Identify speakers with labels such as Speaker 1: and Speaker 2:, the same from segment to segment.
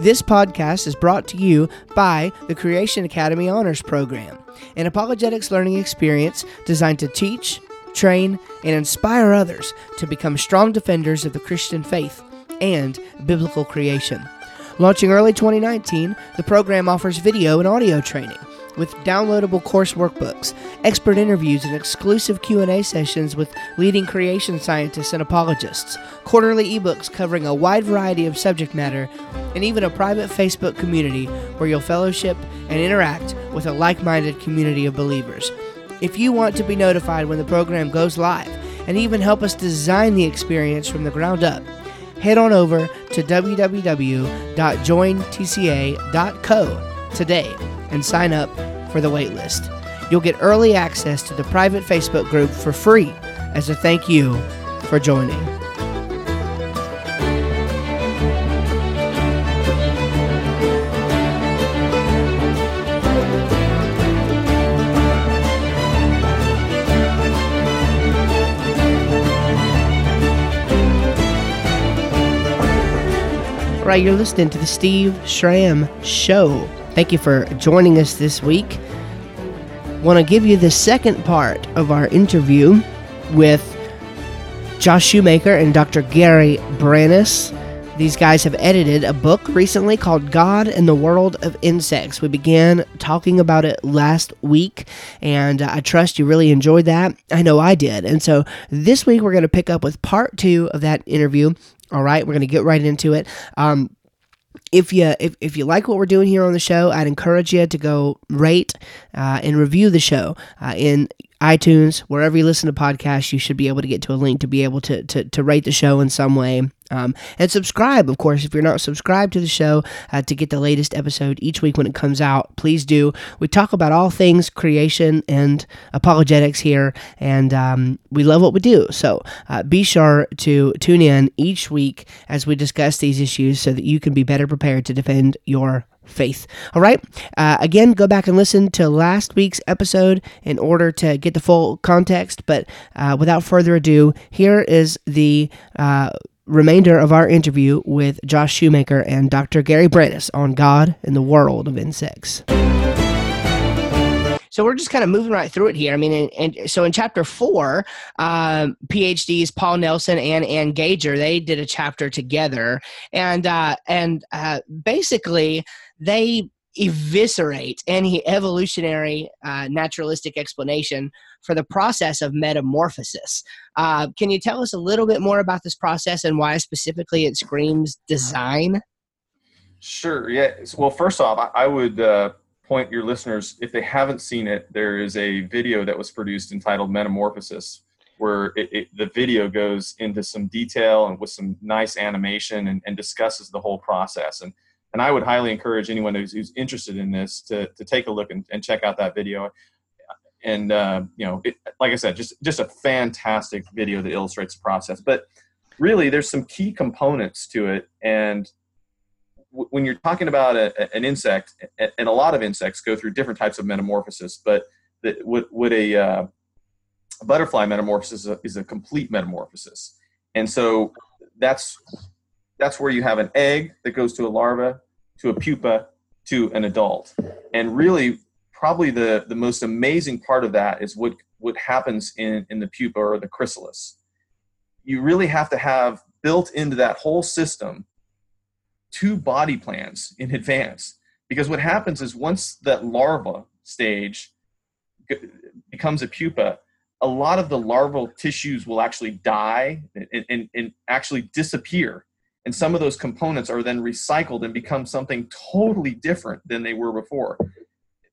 Speaker 1: This podcast is brought to you by the Creation Academy Honors Program, an apologetics learning experience designed to teach, train, and inspire others to become strong defenders of the Christian faith and biblical creation. Launching early 2019, the program offers video and audio training with downloadable course workbooks, expert interviews, and exclusive Q&A sessions with leading creation scientists and apologists, quarterly ebooks covering a wide variety of subject matter, and even a private Facebook community where you'll fellowship and interact with a like-minded community of believers. If you want to be notified when the program goes live and even help us design the experience from the ground up, head on over to www.jointca.co today and sign up for the waitlist. You'll get early access to the private Facebook group for free as a thank you for joining. Right, you're listening to the Steve Schramm Show. Thank you for joining us this week. Want to give you the second part of our interview with Josh Shoemaker and Dr. Gary Braness. These guys have edited a book recently called God and the World of Insects. We began talking about it last week, and I trust you really enjoyed that. I know I did. And so this week we're going to pick up with part two of that interview. All right, we're going to get right into it. Um, if you if, if you like what we're doing here on the show, I'd encourage you to go rate uh, and review the show uh, in iTunes, wherever you listen to podcasts. You should be able to get to a link to be able to to, to rate the show in some way. Um, and subscribe, of course, if you're not subscribed to the show uh, to get the latest episode each week when it comes out. Please do. We talk about all things creation and apologetics here, and um, we love what we do. So uh, be sure to tune in each week as we discuss these issues so that you can be better prepared to defend your faith. All right. Uh, again, go back and listen to last week's episode in order to get the full context. But uh, without further ado, here is the uh, remainder of our interview with Josh Shoemaker and Dr. Gary Braness on God and the World of Insects. So we're just kind of moving right through it here. I mean, and, and so in chapter four, um, PhDs Paul Nelson and Ann Gauger they did a chapter together, and uh, and uh, basically they eviscerate any evolutionary uh, naturalistic explanation for the process of metamorphosis. Uh, can you tell us a little bit more about this process and why specifically it screams design?
Speaker 2: Sure. Yeah. Well, first off, I, I would uh, point your listeners, if they haven't seen it, there is a video that was produced entitled Metamorphosis, where it, it, the video goes into some detail and with some nice animation and, and discusses the whole process. And and I would highly encourage anyone who's, who's interested in this to, to take a look and, and check out that video. And uh, you know, it, like I said, just just a fantastic video that illustrates the process. But really, there's some key components to it. And w- when you're talking about a, an insect, and a lot of insects go through different types of metamorphosis, but that would would a, uh, butterfly metamorphosis is a, is a complete metamorphosis. And so that's that's where you have an egg that goes to a larva, to a pupa, to an adult. And really, probably the, the most amazing part of that is what, what happens in, in the pupa or the chrysalis. You really have to have built into that whole system two body plans in advance. Because what happens is once that larva stage becomes a pupa, a lot of the larval tissues will actually die and, and, and actually disappear and some of those components are then recycled and become something totally different than they were before.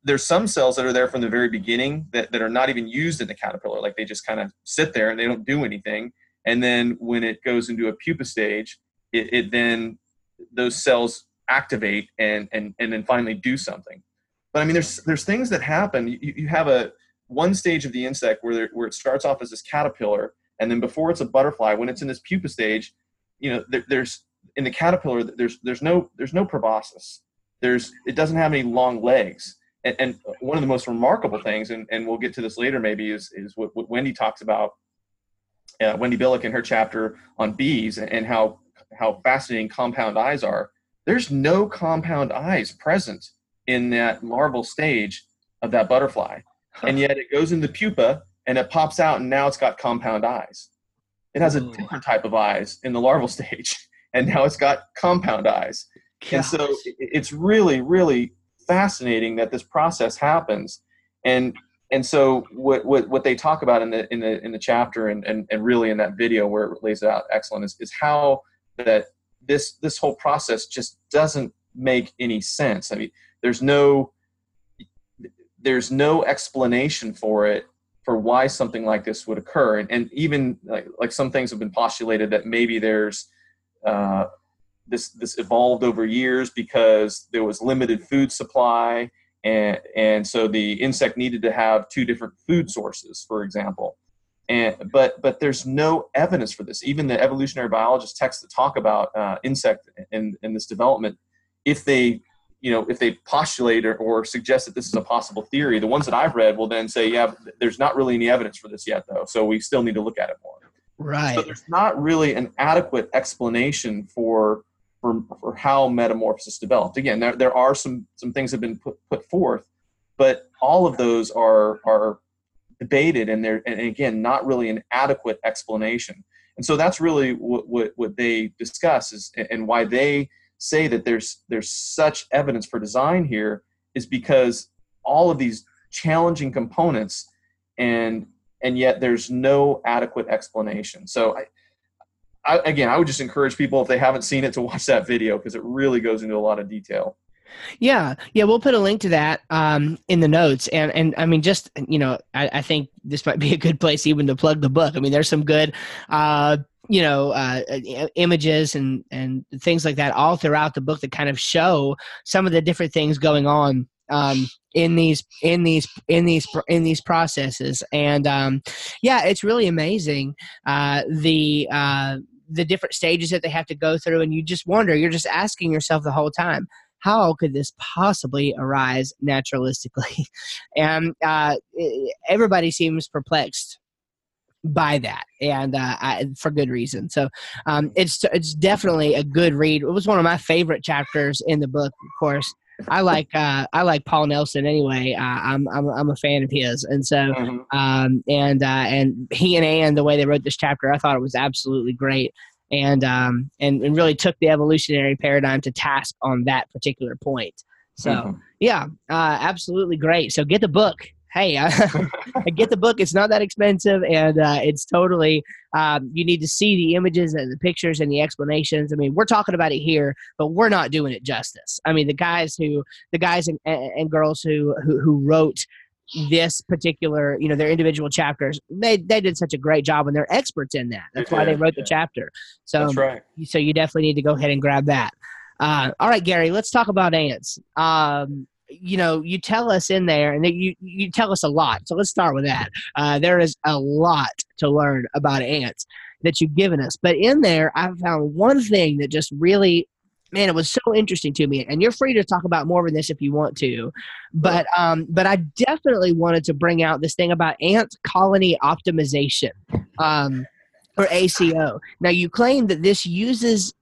Speaker 2: There's some cells that are there from the very beginning that, that are not even used in the caterpillar. Like they just kind of sit there and they don't do anything. And then when it goes into a pupa stage it, it then those cells activate and, and and then finally do something. But i mean there's there's things that happen. You, you have a one stage of the insect where, there, where it starts off as this caterpillar and then before it's a butterfly when it's in this pupa stage you know there, there's in the caterpillar there's there's no there's no proboscis. There's it doesn't have any long legs. And, and one of the most remarkable things and, and we'll get to this later maybe is is what, what wendy talks about uh, wendy billick in her chapter on bees and how how fascinating compound eyes are. There's no compound eyes present in that larval stage of that butterfly. And yet it goes in the pupa and it pops out and now it's got compound eyes. It has a different type of eyes in the larval stage and now it's got compound eyes. Gosh. And so it's really, really fascinating that this process happens. And and so what, what, what they talk about in the in the in the chapter and, and, and really in that video where it lays it out excellent is, is how that this this whole process just doesn't make any sense. I mean, there's no there's no explanation for it for why something like this would occur and, and even like, like some things have been postulated that maybe there's uh, this this evolved over years because there was limited food supply and and so the insect needed to have two different food sources for example. And but but there's no evidence for this. Even the evolutionary biologist texts that talk about uh, insect in, in this development if they you know if they postulate or, or suggest that this is a possible theory the ones that i've read will then say yeah there's not really any evidence for this yet though so we still need to look at it more
Speaker 1: right
Speaker 2: so there's not really an adequate explanation for for, for how metamorphosis developed. Again, there, there are some, some things have been put, put forth, but all of those are, are debated and they're, and again, not really an adequate explanation. And so that's really what, what, what they discuss is, and why they say that there's, there's such evidence for design here is because all of these challenging components and, and yet there's no adequate explanation. So I, I, again, I would just encourage people if they haven't seen it to watch that video because it really goes into a lot of detail.
Speaker 1: Yeah, yeah, we'll put a link to that um, in the notes, and and I mean, just you know, I, I, think this might be a good place even to plug the book. I mean, there's some good, uh, you know, uh, images and and things like that all throughout the book that kind of show some of the different things going on um, in these in these in these in these processes, and um, yeah, it's really amazing. Uh, the uh, the different stages that they have to go through. And you just wonder you're just asking yourself the whole time how could this possibly arise naturalistically? And uh, everybody seems perplexed by that. And uh, I, for good reason. So um, it's it's definitely a good read. It was one of my favorite chapters in the book of course I like uh, I like Paul Nelson anyway. Uh, I'm, I'm I'm a fan of his, and so mm-hmm. um, and uh, and he and Anne the way they wrote this chapter, I thought it was absolutely great, and um, and, and really took the evolutionary paradigm to task on that particular point. So mm-hmm. yeah, uh, absolutely great. So get the book hey, I, I, get the book. It's not that expensive, and uh, it's totally. Um, you need to see the images and the pictures and the explanations. I mean, we're talking about it here, but we're not doing it justice. I mean, the guys who, the guys and, and girls who, who who wrote this particular, you know, their individual chapters, they they did such a great job, and they're experts in that. That's why they wrote the chapter. So,
Speaker 2: That's right.
Speaker 1: so you definitely need to go ahead and grab that. Uh, all right, Gary, let's talk about ants. Um, you know, you tell us in there, and you you tell us a lot. So let's start with that. Uh, there is a lot to learn about ants that you've given us, but in there, I found one thing that just really, man, it was so interesting to me. And you're free to talk about more of this if you want to, but um, but I definitely wanted to bring out this thing about ant colony optimization. Um, or ACO. Now, you claim that this uses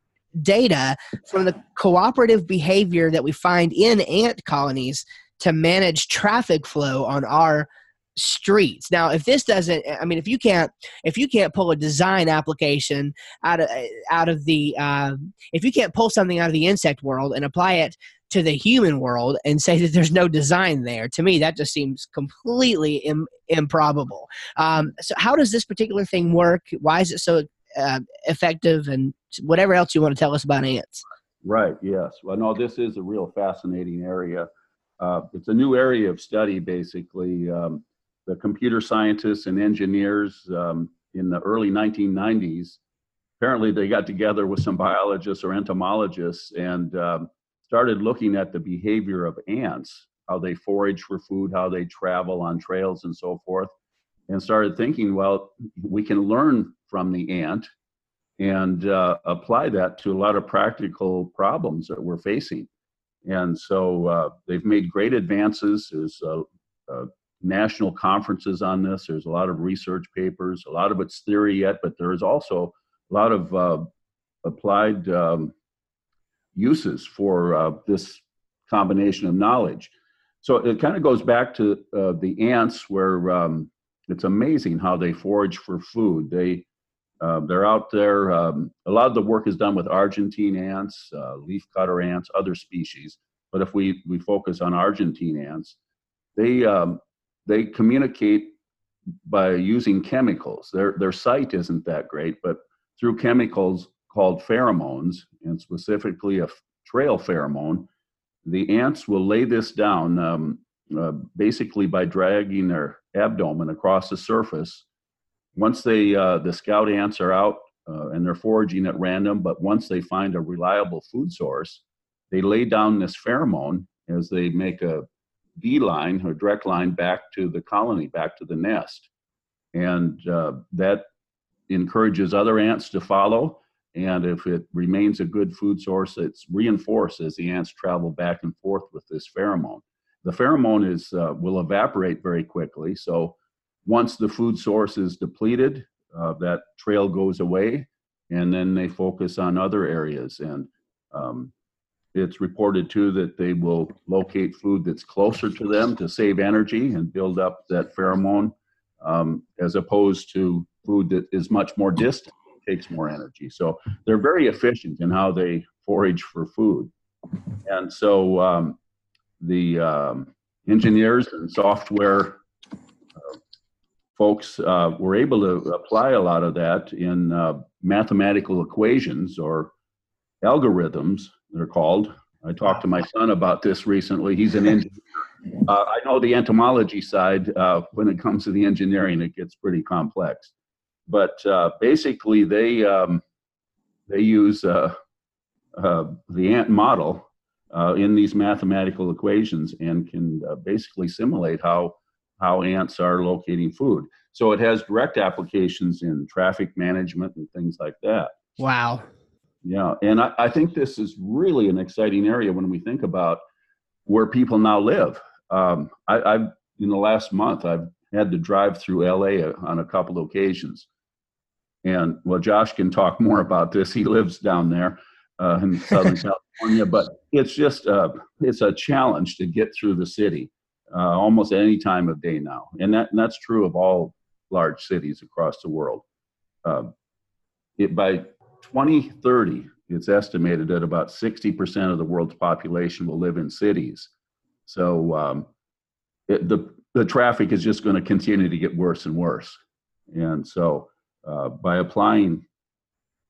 Speaker 1: data from the cooperative behavior that we find in ant colonies to manage traffic flow on our streets. Now if this doesn't i mean if you can't if you can't pull a design application out of out of the uh, if you can't pull something out of the insect world and apply it to the human world and say that there's no design there to me that just seems completely Im- improbable. Um, so how does this particular thing work? Why is it so uh, effective and whatever else you want to tell us about ants.
Speaker 3: Right. Yes. Well, no, this is a real fascinating area. Uh, it's a new area of study, basically. Um, the computer scientists and engineers um, in the early 1990s, apparently they got together with some biologists or entomologists and um, started looking at the behavior of ants, how they forage for food, how they travel on trails, and so forth, and started thinking, well, we can learn from the ant and uh, apply that to a lot of practical problems that we're facing. And so uh, they've made great advances. There's uh, national conferences on this. There's a lot of research papers. A lot of it's theory yet, but there is also a lot of uh, applied um, uses for uh, this combination of knowledge. So it kind of goes back to uh, the ants, where um, it's amazing how they forage for food. They uh, they're out there. Um, a lot of the work is done with Argentine ants, uh, leafcutter ants, other species. But if we we focus on Argentine ants, they um, they communicate by using chemicals. Their their sight isn't that great, but through chemicals called pheromones, and specifically a trail pheromone, the ants will lay this down um, uh, basically by dragging their abdomen across the surface. Once they uh, the scout ants are out uh, and they're foraging at random, but once they find a reliable food source, they lay down this pheromone as they make a beeline or direct line back to the colony, back to the nest. And uh, that encourages other ants to follow. And if it remains a good food source, it's reinforced as the ants travel back and forth with this pheromone. The pheromone is uh, will evaporate very quickly. So once the food source is depleted, uh, that trail goes away, and then they focus on other areas. And um, it's reported too that they will locate food that's closer to them to save energy and build up that pheromone, um, as opposed to food that is much more distant, takes more energy. So they're very efficient in how they forage for food. And so um, the um, engineers and software folks uh, were able to apply a lot of that in uh, mathematical equations or algorithms they're called. I talked to my son about this recently. He's an engineer. Uh, I know the entomology side. Uh, when it comes to the engineering, it gets pretty complex. But uh, basically, they um, they use uh, uh, the ant model uh, in these mathematical equations and can basically simulate how how ants are locating food. So it has direct applications in traffic management and things like that.
Speaker 1: Wow.
Speaker 3: Yeah, and I, I, think this is really an exciting area when we think about where people now live. Um, I, have in the last month I've had to drive through LA on a couple of occasions, and well, Josh can talk more about this. He lives down there uh, in Southern California, but it's just uh, it's a challenge to get through the city uh, almost any time of day now, and that and that's true of all large cities across the world. Um, it by 2030, it's estimated that about 60% of the world's population will live in cities. So um, it, the, the traffic is just going to continue to get worse and worse. And so uh, by applying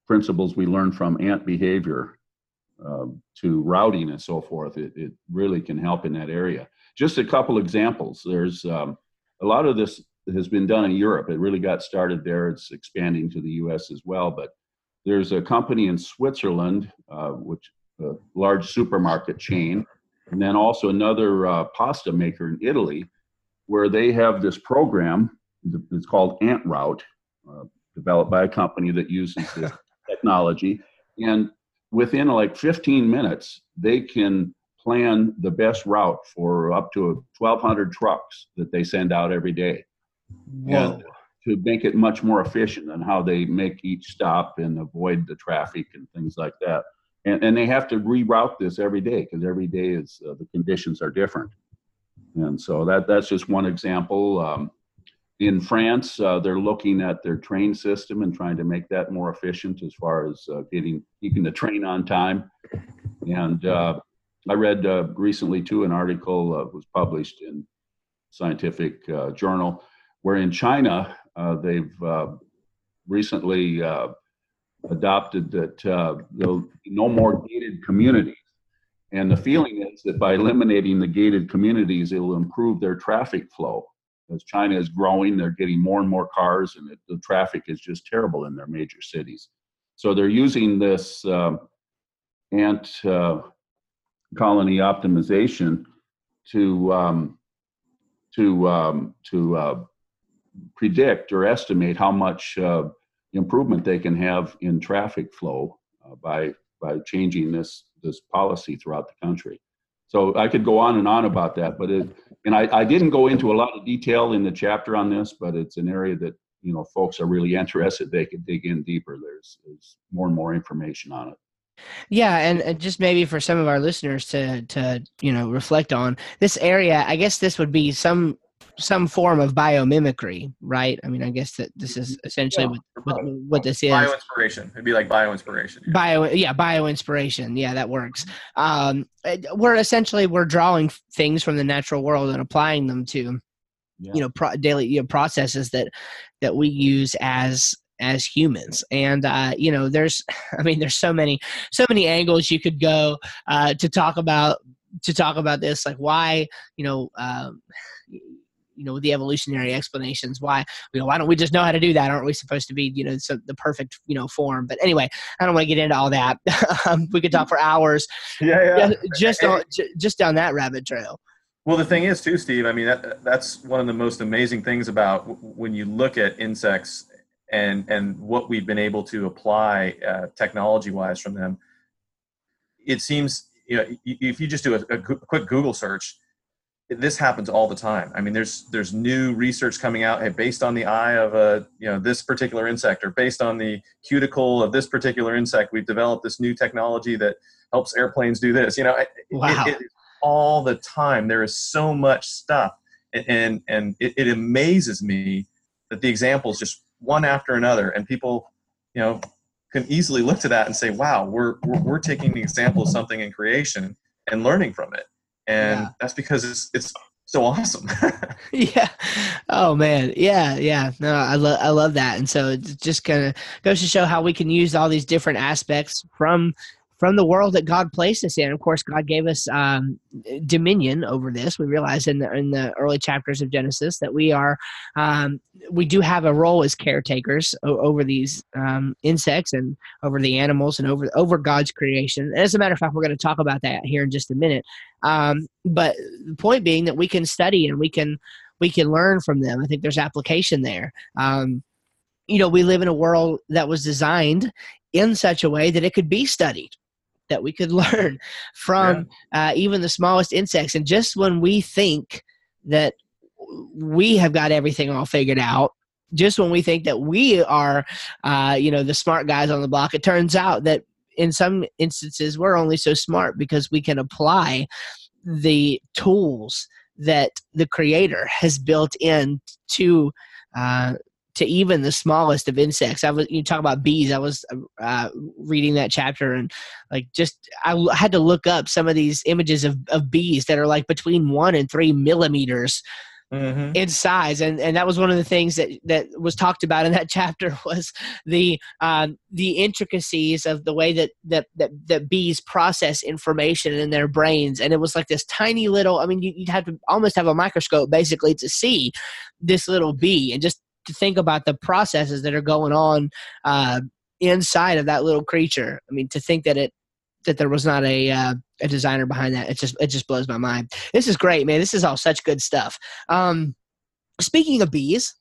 Speaker 3: principles we learned from ant behavior uh, to routing and so forth, it, it really can help in that area. Just a couple examples. There's um, a lot of this has been done in Europe. It really got started there. It's expanding to the U.S. as well. But there's a company in Switzerland, uh, which a large supermarket chain, and then also another uh, pasta maker in Italy, where they have this program. It's called Ant Route, uh, developed by a company that uses this technology. And within like 15 minutes, they can plan the best route for up to 1,200 trucks that they send out every day. Whoa. And to make it much more efficient on how they make each stop and avoid the traffic and things like that. And, and they have to reroute this every day because every day is uh, the conditions are different. And so that that's just one example. Um, in France, uh, they're looking at their train system and trying to make that more efficient as far as uh, getting keeping the train on time. And uh, I read uh, recently too an article uh, was published in Scientific Journal where in China uh, they've uh, recently uh, adopted that uh, there'll be no more gated communities. And the feeling is that by eliminating the gated communities, it will improve their traffic flow. As China is growing, they're getting more and more cars, and it, the traffic is just terrible in their major cities. So they're using this ant uh, colony optimization to um, to um, to uh, predict or estimate how much uh, improvement they can have in traffic flow uh, by by changing this this policy throughout the country. So I could go on and on about that, but it, and I, I didn't go into a lot of detail in the chapter on this, but it's an area that you know folks are really interested. They could dig in deeper. There's there's more and more information on it.
Speaker 1: Yeah, and, and just maybe for some of our listeners to to you know reflect on this area, I guess this would be some some form of biomimicry, right? I mean, I guess that this is essentially
Speaker 2: Yeah,
Speaker 1: what, what, what this is.
Speaker 2: Bio inspiration. It'd be like bio inspiration.
Speaker 1: bio yeah bio inspiration yeah that works um we're essentially we're drawing things from the natural world and applying them to
Speaker 3: Yeah.
Speaker 1: you know pro- daily you know, processes that that we use as as humans. And uh you know there's i mean there's so many so many angles you could go uh to talk about to talk about this like why you know um you know the evolutionary explanations why you know why don't we just know how to do that? Aren't we supposed to be you know so the perfect you know form? But anyway i don't want to get into all that. Um, we could talk for hours
Speaker 2: Yeah, yeah.
Speaker 1: just just, on, ju- just down that rabbit trail.
Speaker 2: Well, the thing is, too, Steve. I mean, that, that's one of the most amazing things about w- when you look at insects and and what we've been able to apply uh, technology-wise from them. It seems, you know, if you just do a, a quick Google search, this happens all the time. I mean, there's there's new research coming out hey, based on the eye of a you know this particular insect, or based on the cuticle of this particular insect. We've developed this new technology that helps airplanes do this. You know,
Speaker 1: Wow.
Speaker 2: it- it- all the time. There is so much stuff, and and, and it, it amazes me that the examples just one after another, and people, you know, can easily look to that and say, "Wow, we're we're, we're taking the example of something in creation and learning from it," and
Speaker 1: Yeah.
Speaker 2: that's because it's it's so awesome.
Speaker 1: yeah. Oh man. Yeah yeah. No i love i love that. And so it just kind of goes to show how we can use all these different aspects from from the world that god placed us in. Of course god gave us um, dominion over this. We realize in the in the early chapters of genesis that we are um, we do have a role as caretakers over these um, insects and over the animals and over over god's creation. As a matter of fact we're going to talk about that here in just a minute. Um, but the point being that we can study and we can we can learn from them. I think there's application there. Um, you know, we live in a world that was designed in such a way that it could be studied, that we could learn from uh, even the smallest insects. And just when we think that we have got everything all figured out, just when we think that we are, uh, you know, the smart guys on the block, it turns out that in some instances we're only so smart because we can apply the tools that the creator has built in to uh, to even the smallest of insects. I was you talk about bees. I was uh, reading that chapter and like just I had to look up some of these images of, of bees that are like between one and three millimeters
Speaker 2: Mhm.
Speaker 1: in size and and that was one of the things that that was talked about in that chapter was the um, the intricacies of the way that, that that that bees process information in their brains and it was like this tiny little i mean you, you'd have to almost have a microscope basically to see this little bee and just to think about the processes that are going on uh, inside of that little creature. I mean to think that it that there was not a uh, a designer behind that it just it just blows my mind. This is great man. This is all such good stuff. Um, speaking of bees,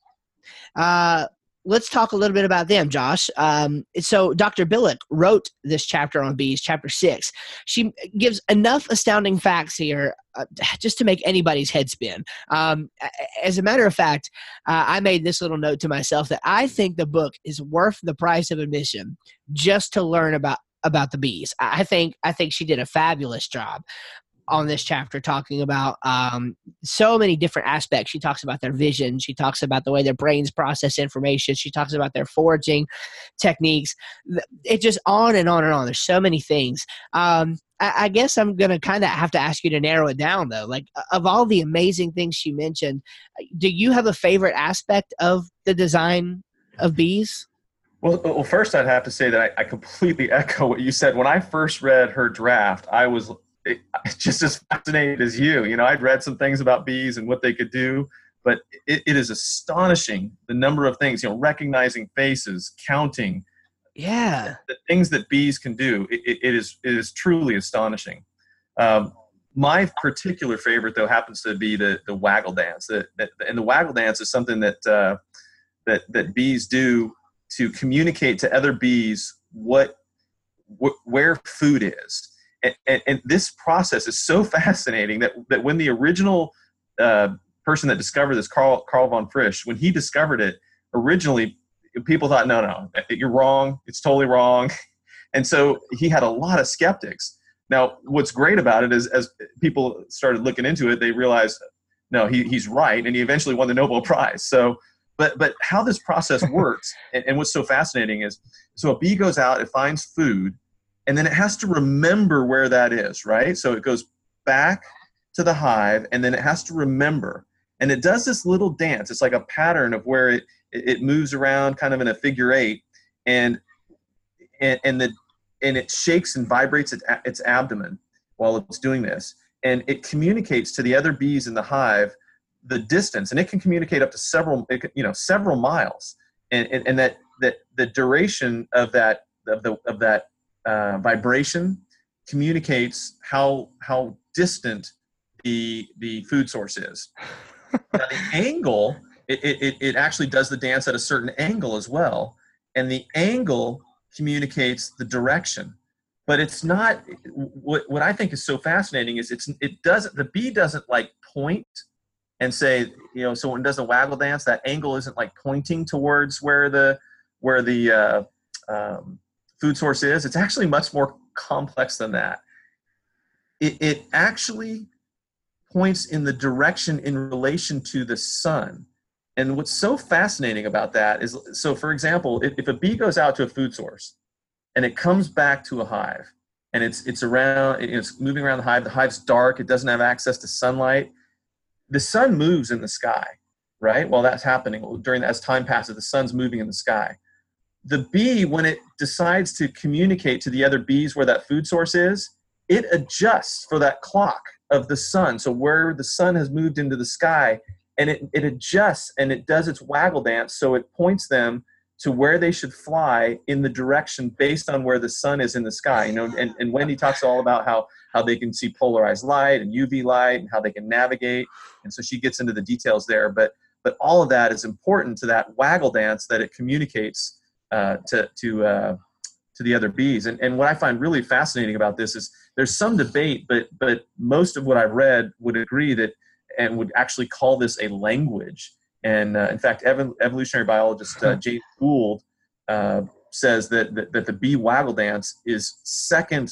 Speaker 1: uh, let's talk a little bit about them, Josh. Um, so Dr. Billick wrote this chapter on bees, chapter six. She gives enough astounding facts here uh, just to make anybody's head spin. Um, as a matter of fact, uh, I made this little note to myself that I think the book is worth the price of admission just to learn about about the bees. I I think I think she did a fabulous job on this chapter talking about um, so many different aspects. She talks about their vision. She talks about the way their brains process information. She talks about their foraging techniques. It just on and on and on. There's so many things. Um, I, I guess I'm gonna kind of have to ask you to narrow it down though. Like of all the amazing things she mentioned, do you have a favorite aspect of the design of bees?
Speaker 2: Well, well, first I'd have to say that I, I completely echo what you said. When I first read her draft, I was just as fascinated as you. You know, I'd read some things about bees and what they could do, but it, it is astonishing the number of things. You know, recognizing faces, counting,
Speaker 1: Yeah.
Speaker 2: the things that bees can do. It, it, is it is truly astonishing. Um, my particular favorite, though, happens to be the the waggle dance. That, that and the waggle dance is something that uh, that that bees do to communicate to other bees what wh- where food is. And, and, this process is so fascinating that that when the original uh, person that discovered this, Karl Karl von Frisch, when he discovered it originally, people thought, no, no, you're wrong. It's totally wrong. And so he had a lot of skeptics. Now, what's great about it is as people started looking into it, they realized, no, he, he's right. And he eventually won the Nobel Prize. So, but, but how this process works and, and what's so fascinating is, so a bee goes out, it finds food, and then it has to remember where that is, right? So it goes back to the hive and then it has to remember. And it does this little dance. It's like a pattern of where it, it moves around kind of in a figure eight and and, and the and it shakes and vibrates its, its abdomen while it's doing this and it communicates to the other bees in the hive the distance and it can communicate up to several you know several miles and, and, and that that the duration of that of the of that uh, vibration communicates how how distant the the food source is. now the angle it, it, it actually does the dance at a certain angle as well, and the angle communicates the direction. But it's not what what I think is so fascinating is it's it doesn't the bee doesn't like point and say you know so when it does a waggle dance that angle isn't like pointing towards where the where the uh, um, food source is. It's actually much more complex than that. It, it actually points in the direction in relation to the sun. And what's so fascinating about that is so, for example, if, if a bee goes out to a food source and it comes back to a hive and it's, it's around, it's moving around the hive, the hive's dark, it doesn't have access to sunlight, the sun moves in the sky, right? While that's happening, during as time passes, the sun's moving in the sky the bee, when it decides to communicate to the other bees where that food source is, it adjusts for that clock of the sun. So where the sun has moved into the sky, and it, it adjusts and it does its waggle dance. So it points them to where they should fly in the direction based on where the sun is in the sky. You know, and, and Wendy talks all about how how they can see polarized light and UV light and how they can navigate. And so she gets into the details there. But but all of that is important to that waggle dance that it communicates uh, to to uh, to the other bees. And and what I find really fascinating about this is there's some debate, but but most of what I've read would agree that and would actually call this a language. And uh, in fact, ev- evolutionary biologist uh, James Gould uh, says that, that that the bee waggle dance is second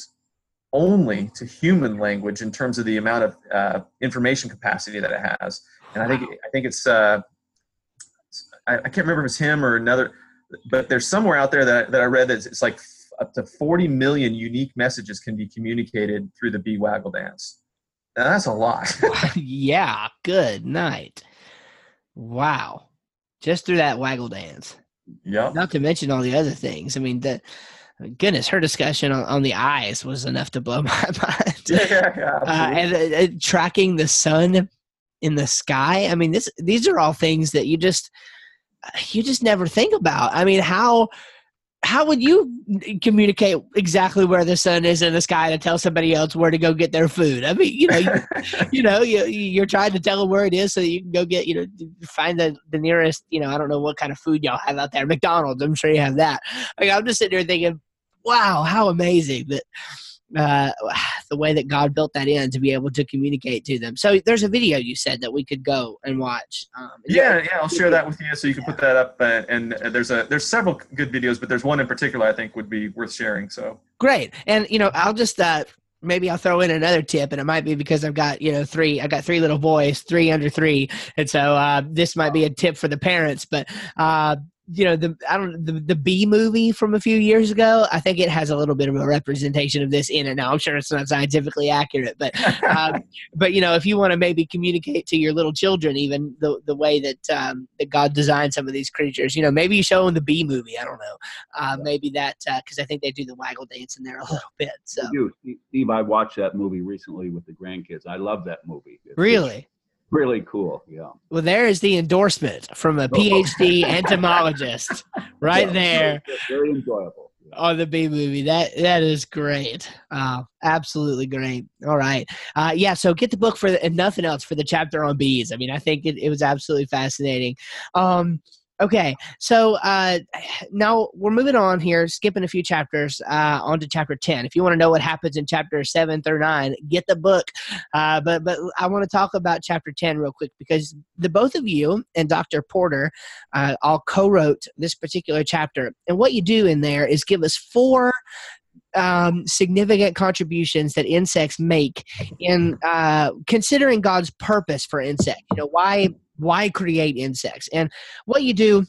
Speaker 2: only to human language in terms of the amount of uh, information capacity that it has. And I think I think it's uh, I, I, can't remember if it's him or another but there's somewhere out there that, that I read that it's like up to 40 million unique messages can be communicated through the bee waggle dance. Now that's a lot.
Speaker 1: yeah, good night. Wow. Just through that waggle dance.
Speaker 2: Yeah.
Speaker 1: Not to mention all the other things. I mean, the goodness, her discussion on, on the eyes was enough to blow my mind.
Speaker 2: Yeah, yeah,
Speaker 1: uh, and uh, uh, tracking the sun in the sky. I mean, this these are all things that you just you just never think about. I mean, how how would you communicate exactly where the sun is in the sky to tell somebody else where to go get their food? I mean, you know, you, you know, you, you're trying to tell them where it is so you can go get, you know, find the, the nearest, you know, I don't know what kind of food y'all have out there. McDonald's, I'm sure you have that. Like, I'm just sitting here thinking, wow, how amazing that uh, the way that God built that in to be able to communicate to them. So there's a video you said that we could go and watch. Um,
Speaker 2: yeah, yeah, I'll share that with you so you can put that up. Uh, and uh, there's a there's several good videos, but there's one in particular I think would be worth sharing. So
Speaker 1: great, and you know I'll just. Uh, maybe I'll throw in another tip, and it might be because I've got you know three. I've got three little boys, three under three, and so uh, this might be a tip for the parents. But uh, you know the I don't the the Bee Movie from a few years ago. I think it has a little bit of a representation of this in it. Now I'm sure it's not scientifically accurate, but um, but you know if you want to maybe communicate to your little children even the the way that um, that God designed some of these creatures, you know maybe you show them the Bee Movie. I don't know, uh, maybe that because uh, I think they do the waggle dance in there a little bit. So
Speaker 3: Steve, I watched that movie recently with the grandkids. I love that movie.
Speaker 1: It's really
Speaker 3: really cool. Yeah.
Speaker 1: Well, there is the endorsement from a PhD entomologist right yeah, there.
Speaker 3: Very enjoyable.
Speaker 1: On the Bee Movie, that that is great. Uh, absolutely great. All right, uh, yeah. So get the book for the, and nothing else for the chapter on bees. I mean, I think it, it was absolutely fascinating. Um, Okay, so uh, now we're moving on here, skipping a few chapters uh, on to chapter 10. If you want to know what happens in chapter 7 through 9, get the book. Uh, but, but I want to talk about chapter 10 real quick because the both of you and Dr. Porter uh, all co wrote this particular chapter. And what you do in there is give us four um, significant contributions that insects make in uh, considering God's purpose for insects. You know, why why create insects? And what you do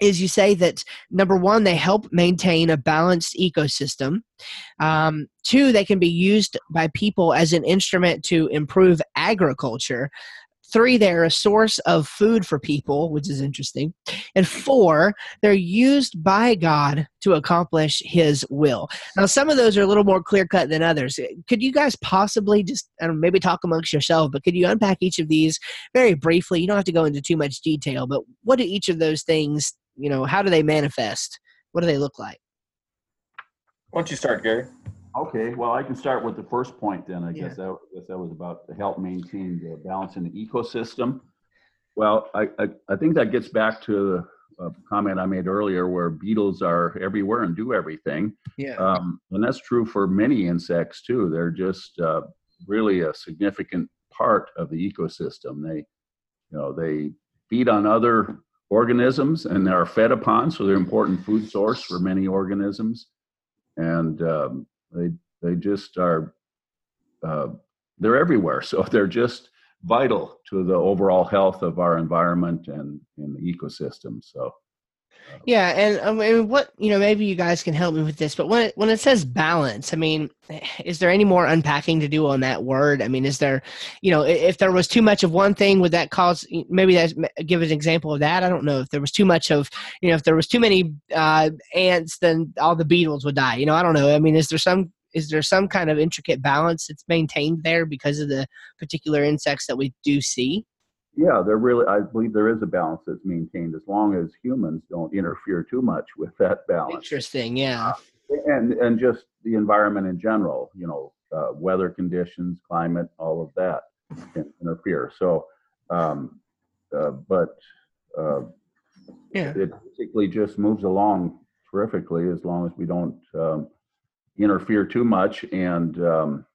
Speaker 1: is you say that number one, they help maintain a balanced ecosystem. Um, two, they can be used by people as an instrument to improve agriculture. Three, they're a source of food for people, which is interesting. And four, they're used by God to accomplish His will. Now, some of those are a little more clear cut than others. Could you guys possibly just know, maybe talk amongst yourself, but could you unpack each of these very briefly? You don't have to go into too much detail, but what do each of those things, you know, how do they manifest? What do they look like?
Speaker 2: Why don't you start, Gary?
Speaker 3: Okay, well, I can start with the first point then. I guess that, I guess that was about to help maintain the balance in the ecosystem. Well, I, I, I think that gets back to a comment I made earlier where beetles are everywhere and do everything.
Speaker 1: Yeah.
Speaker 3: Um, and that's true for many insects too. They're just uh, really a significant part of the ecosystem. They, you know, they feed on other organisms and they are fed upon, so they're an important food source for many organisms. And um, they they just are uh, they're everywhere. So they're just vital to the overall health of our environment and in the ecosystem. So
Speaker 1: Yeah, and I mean, what you know, maybe you guys can help me with this. But when it, when it says balance, I mean, is there any more unpacking to do on that word? I mean, is there, you know, if there was too much of one thing, would that cause? Maybe that give an example of that. I don't know if there was too much of, you know, if there was too many uh, ants, then all the beetles would die. You know, I don't know. I mean, is there some is there some kind of intricate balance that's maintained there because of the particular insects that we do see?
Speaker 3: Yeah, there really I believe there is a balance that's maintained as long as humans don't interfere too much with that balance.
Speaker 1: Interesting. Yeah.
Speaker 3: and and just the environment in general you know uh, weather conditions climate all of that can interfere so um, uh, but uh,
Speaker 1: Yeah.
Speaker 3: it basically just moves along terrifically as long as we don't um, interfere too much and um,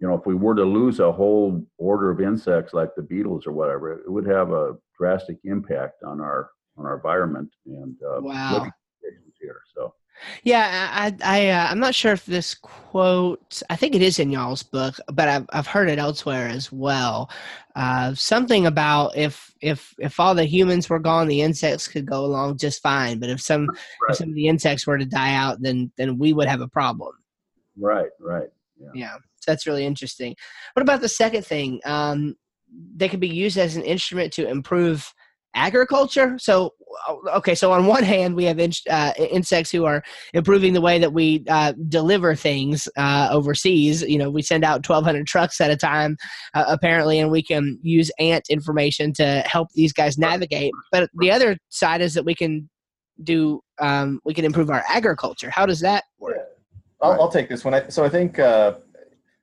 Speaker 3: you know if we were to lose a whole order of insects like the beetles or whatever it would have a drastic impact on our on our environment and uh,
Speaker 1: Wow.
Speaker 3: here so
Speaker 1: Yeah, I, I, uh, I'm not sure if this quote. I think it is in y'all's book, but I've I've heard it elsewhere as well. Uh, something about if if if all the humans were gone, the insects could go along just fine. But if some
Speaker 3: Right.
Speaker 1: if some of the insects were to die out, then then we would have a problem.
Speaker 3: right right
Speaker 1: Yeah, so that's really interesting. What about the second thing? Um, they can be used as an instrument to improve agriculture. So, okay, so on one hand, we have in, uh, insects who are improving the way that we uh, deliver things uh, overseas. You know, we send out 1,200 trucks at a time, uh, apparently, and we can use ant information to help these guys navigate. But the other side is that we can do um, we can improve our agriculture. How does that work?
Speaker 2: I'll,
Speaker 3: Right.
Speaker 2: I'll take this one. I, so I think uh,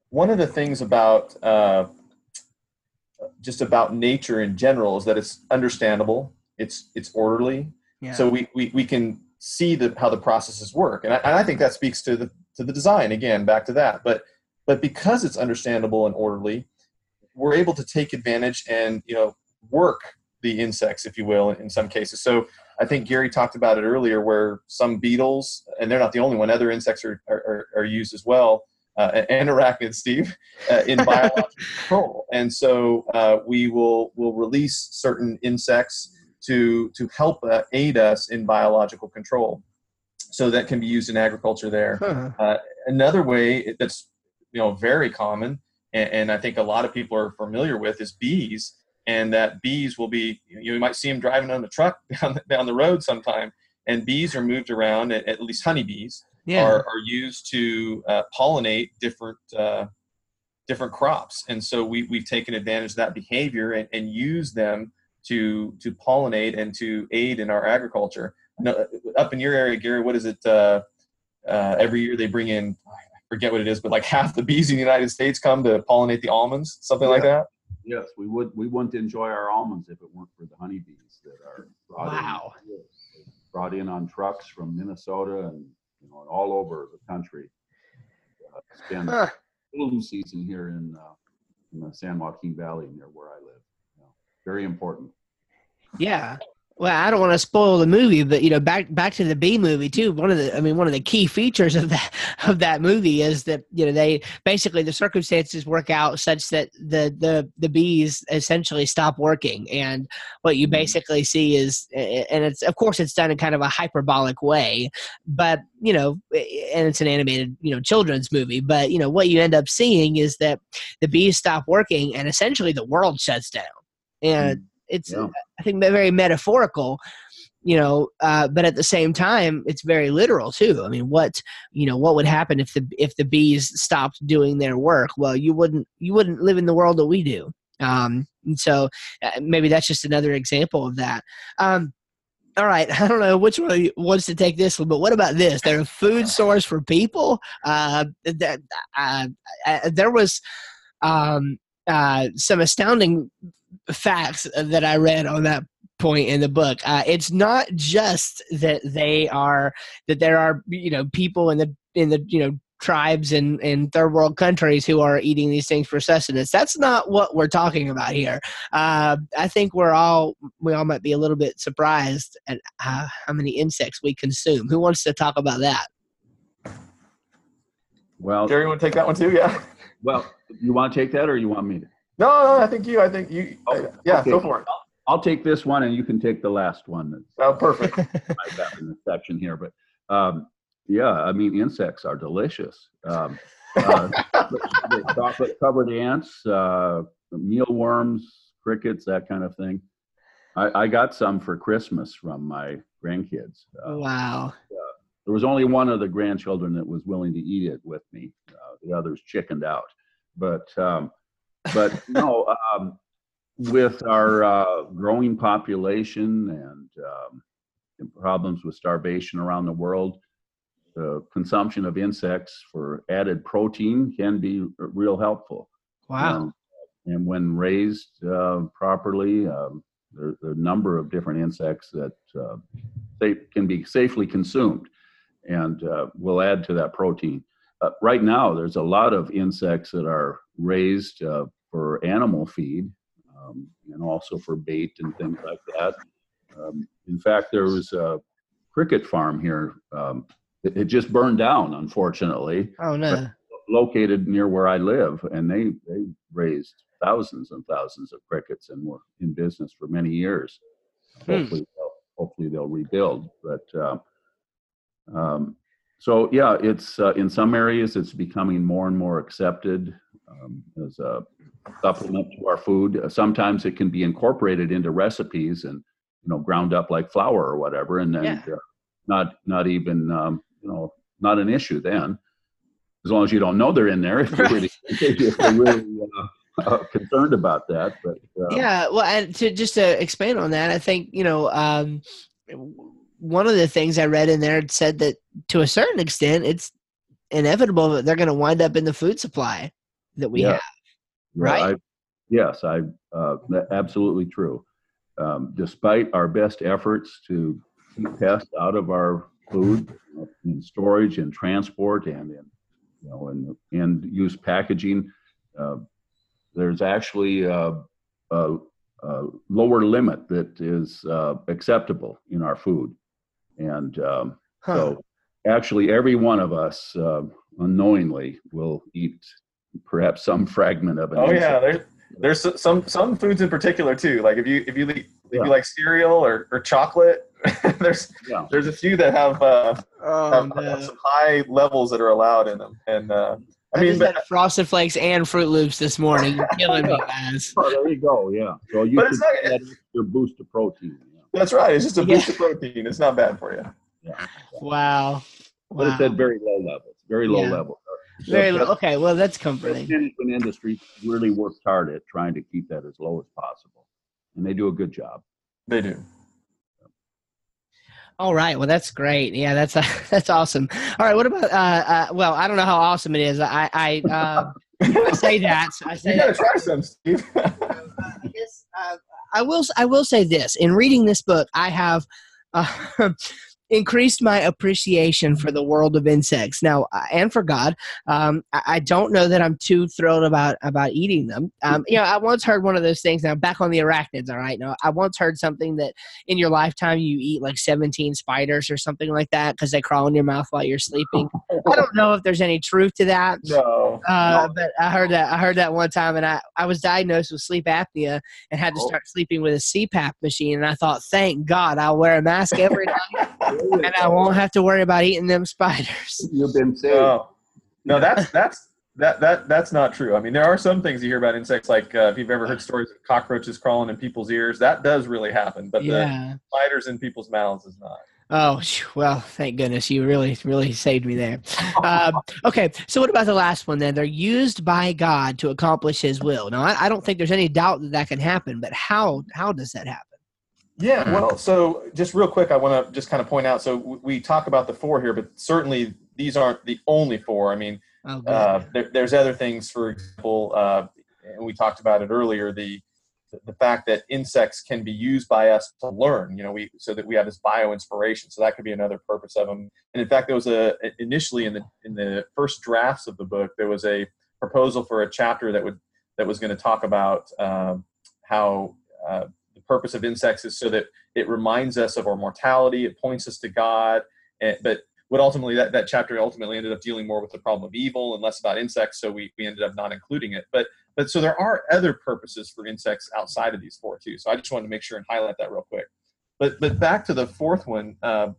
Speaker 2: one of the things about uh, just about nature in general is that it's understandable. It's it's orderly.
Speaker 1: Yeah.
Speaker 2: So we, we, we can see the, how the processes work, and I, and I think that speaks to the to the design again. Back to that, but but because it's understandable and orderly, we're able to take advantage and you know work the insects, if you will, in, in some cases. So I think Gary talked about it earlier, where some beetles, and they're not the only one, other insects are, are, are- used as well, uh, and arachnids, Steve, uh, in biological control. And so uh, we will will release certain insects to to help uh, aid us in biological control. So that can be used in agriculture there
Speaker 1: Huh.
Speaker 2: another way that's you know very common and, and i think a lot of people are familiar with is bees and that bees will be you might see them driving on the truck down the, down the road sometime and bees are moved around at, at least honeybees
Speaker 1: Yeah.
Speaker 2: are, are used to uh, pollinate different uh, different crops and so we, we've taken advantage of that behavior and, and use them to to pollinate and to aid in our agriculture no, up in your area gary what is it uh, uh, every year they bring in I forget what it is, but like half the bees in the United States come to pollinate the almonds, something like that.
Speaker 3: Yes, we would. We wouldn't enjoy our almonds if it weren't for the honeybees that are brought
Speaker 1: Wow.
Speaker 3: in, brought in on trucks from Minnesota and you know all over the country. Uh, it's been
Speaker 1: Huh.
Speaker 3: bloom season here in uh, in the San Joaquin Valley near where I live. You know, very important.
Speaker 1: Yeah. Well, I don't want to spoil the movie, but you know, back back to the bee movie too. One of the, I mean, one of the key features of that of that movie is that you know they basically the circumstances work out such that the the the bees essentially stop working, and what you
Speaker 3: Mhm.
Speaker 1: basically see is, and it's of course it's done in kind of a hyperbolic way, but you know, and it's an animated you know children's movie, but you know what you end up seeing is that the bees stop working, and essentially the world shuts down, and it's
Speaker 3: Yeah.
Speaker 1: I think very metaphorical, you know, uh, but at the same time, it's very literal too. I mean, what you know, what would happen if the if the bees stopped doing their work? Well, you wouldn't you wouldn't live in the world that we do. Um, and so uh, maybe that's just another example of that. Um, all right, I don't know which one wants to take this one, but what about this? They're a food source for people. Uh, that uh, uh, there was um, uh, some astounding facts that I read on that point in the book. Uh, it's not just that they are that there are you know people in the in the you know tribes and in third world countries who are eating these things for sustenance. That's not what we're talking about here. Uh, I think we're all we all might be a little bit surprised at uh, how many insects we consume. Who wants to talk about that?
Speaker 3: Well,
Speaker 2: Gary, you want to take that one too? Yeah.
Speaker 3: well, you want to take that, or you want me to?
Speaker 2: No, no, I think you. I think you.
Speaker 3: Oh,
Speaker 2: yeah,
Speaker 3: okay.
Speaker 2: go for it.
Speaker 3: I'll take this one, and you can take the last one. That's
Speaker 2: Oh, perfect.
Speaker 3: I got in the section here, but um, yeah, I mean, insects are delicious. Um, uh, the chocolate covered ants, uh, mealworms, crickets, that kind of thing. I, I got some for Christmas from my grandkids. Uh,
Speaker 1: wow.
Speaker 3: there was only one of the grandchildren that was willing to eat it with me. Uh, the others chickened out. But um, but no, um, with our uh, growing population and, um, and problems with starvation around the world, the consumption of insects for added protein can be real helpful.
Speaker 1: Wow.
Speaker 3: Um, and when raised uh, properly, um, there, there are a number of different insects that uh, they can be safely consumed and uh, will add to that protein. Uh, right now, there's a lot of insects that are raised uh, for animal feed um, and also for bait and things like that. Um, in fact, there was a cricket farm here. Um, it, it just burned down, unfortunately
Speaker 1: oh no.
Speaker 3: located near where I live, and they they raised thousands and thousands of crickets and were in business for many years.
Speaker 1: Hmm.
Speaker 3: Hopefully, they'll, hopefully they'll rebuild. But uh, um, so yeah, it's uh, in some areas it's becoming more and more accepted um, as a supplement to our food. Sometimes it can be incorporated into recipes and you know ground up like flour or whatever, and then
Speaker 1: Yeah.
Speaker 3: uh, not not even um, you know not an issue then as long as you don't know they're in there. If you're really, if you're really uh, uh, concerned about that, but uh,
Speaker 1: yeah well and to just to expand on that i think you know um, one of the things i read in there said that to a certain extent it's inevitable that they're going to wind up in the food supply that we
Speaker 3: Yeah.
Speaker 1: have right?
Speaker 3: I, yes, I uh, absolutely true. Um, despite our best efforts to keep pests out of our food uh, in storage and transport and in you know and and use packaging, uh, there's actually a, a, a lower limit that is uh, acceptable in our food, and um,
Speaker 1: Huh.
Speaker 3: So actually, every one of us uh, unknowingly will eat perhaps some fragment of an
Speaker 2: Oh yeah, there's there's some some foods in particular too. Like if you if you if
Speaker 3: Yeah.
Speaker 2: you like cereal or, or chocolate, there's
Speaker 3: Yeah.
Speaker 2: there's a few that have uh,
Speaker 1: oh,
Speaker 2: have,
Speaker 1: no.
Speaker 2: have some high levels that are allowed in them. And uh, I
Speaker 1: I
Speaker 2: mean, but,
Speaker 1: Frosted Flakes and Froot Loops this morning. You're killing me, guys.
Speaker 3: Oh, there you go. Yeah. So you
Speaker 2: But
Speaker 3: could
Speaker 2: it's not-
Speaker 3: get that extra boost of protein.
Speaker 2: That's right. It's just a
Speaker 1: Yeah.
Speaker 2: boost of protein. It's not bad for you.
Speaker 3: yeah.
Speaker 1: Wow.
Speaker 3: But it's at very low levels. Very low
Speaker 1: Yeah.
Speaker 3: level. The
Speaker 1: Very low. Okay, well that's comforting.
Speaker 3: management industry really works hard at trying to keep that as low as possible, and they do a good job.
Speaker 2: They do.
Speaker 1: All right. Well, that's great. Yeah, that's that's awesome. All right. What about? Uh, uh, well, I don't know how awesome it is. I I, uh, I say that. I say
Speaker 2: You gotta try some, Steve.
Speaker 1: I guess uh, I will. I will say this. In reading this book, I have uh, increased my appreciation for the world of insects. Now uh, and for god um, I, I, don't know that i'm too thrilled about about eating them. Um, you know i once heard one of those things now back on the arachnids all right now i once heard something that in your lifetime you eat like 17 spiders or something like that because they crawl in your mouth while you're sleeping. I don't know if there's any truth to that.
Speaker 2: No,
Speaker 1: uh, but i heard that i heard that one time and i, I was diagnosed with sleep apnea and had to
Speaker 2: Oh.
Speaker 1: start sleeping with a cpap machine and i thought thank god i'll wear a mask every night and I won't have to worry about eating them spiders.
Speaker 3: You've been saved.
Speaker 2: no, no. That's that's that that that's not true. I mean, there are some things you hear about insects, like uh, if you've ever heard stories of cockroaches crawling in people's ears, that does really happen. But the spiders in people's mouths is not.
Speaker 1: Oh, well, thank goodness. You really, really saved me there. Um, okay, so what about the last one then? They're used by God to accomplish his will. Now, I, I don't think there's any doubt that that can happen, but how, how does that happen?
Speaker 2: Yeah, well, so just real quick, I want to just kind of point out. So we talk about the four here, but certainly these aren't the only four. I mean,
Speaker 1: Oh,
Speaker 2: uh, there, there's other things. For example, uh, and we talked about it earlier. The the fact that insects can be used by us to learn. You know, we so that we have this bio inspiration. So that could be another purpose of them. And in fact, there was a initially in the in the first drafts of the book, there was a proposal for a chapter that would that was going to talk about um, how uh, the purpose of insects is so that it reminds us of our mortality, it points us to God, and, but what ultimately that, that chapter ultimately ended up dealing more with the problem of evil and less about insects, so we, we ended up not including it. But but so there are other purposes for insects outside of these four too. So I just wanted to make sure and highlight that real quick. But but back to the fourth one, uh,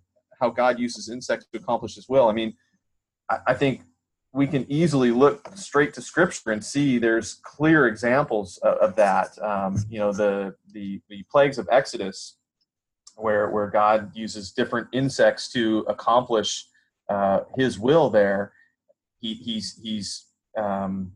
Speaker 2: how God uses insects to accomplish His will. I mean, I, I think we can easily look straight to Scripture and see there's clear examples of, of that. Um, you know, the the the plagues of Exodus, where where God uses different insects to accomplish uh, His will. There, he, he's he's um,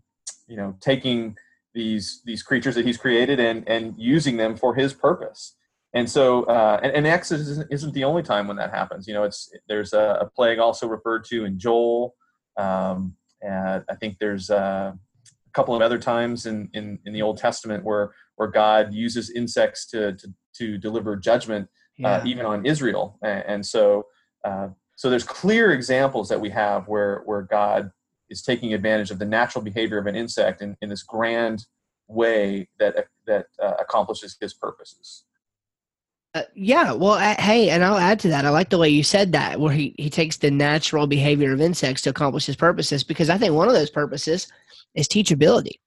Speaker 2: you know taking these these creatures that He's created and and using them for His purpose. And so, uh, and, and Exodus isn't, isn't the only time when that happens. You know, it's there's a, a plague also referred to in Joel. Um, and I think there's uh, a couple of other times in, in, in the Old Testament where where God uses insects to to, to deliver judgment
Speaker 1: yeah.
Speaker 2: uh, even on Israel. And, and so, uh, so there's clear examples that we have where where God is taking advantage of the natural behavior of an insect in, in this grand way that that uh, accomplishes His purposes.
Speaker 1: Uh, yeah, well, hey, and I'll add to that. I like the way you said that, where he, he takes the natural behavior of insects to accomplish his purposes, because I think one of those purposes is teachability.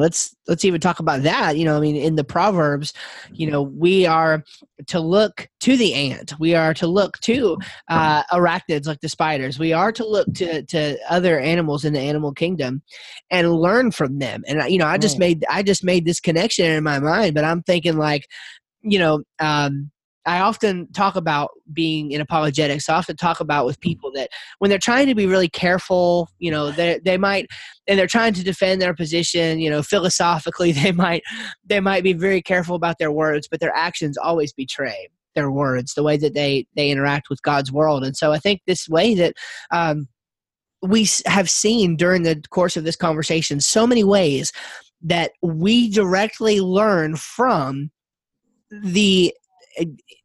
Speaker 1: Let's let's even talk about that. You know, I mean, in the Proverbs, you know, we are to look to the ant. We are to look to uh, arachnids like the spiders. We are to look to to other animals in the animal kingdom and learn from them. And you know, I just made I just made this connection in my mind, but I'm thinking like you know, um, I often talk about being in apologetics. I often talk about with people that when they're trying to be really careful, you know, they they might, and they're trying to defend their position, you know, philosophically, they might they might be very careful about their words, but their actions always betray their words, the way that they they interact with God's world. And so I think this way that. Um, we have seen during the course of this conversation so many ways that we directly learn from the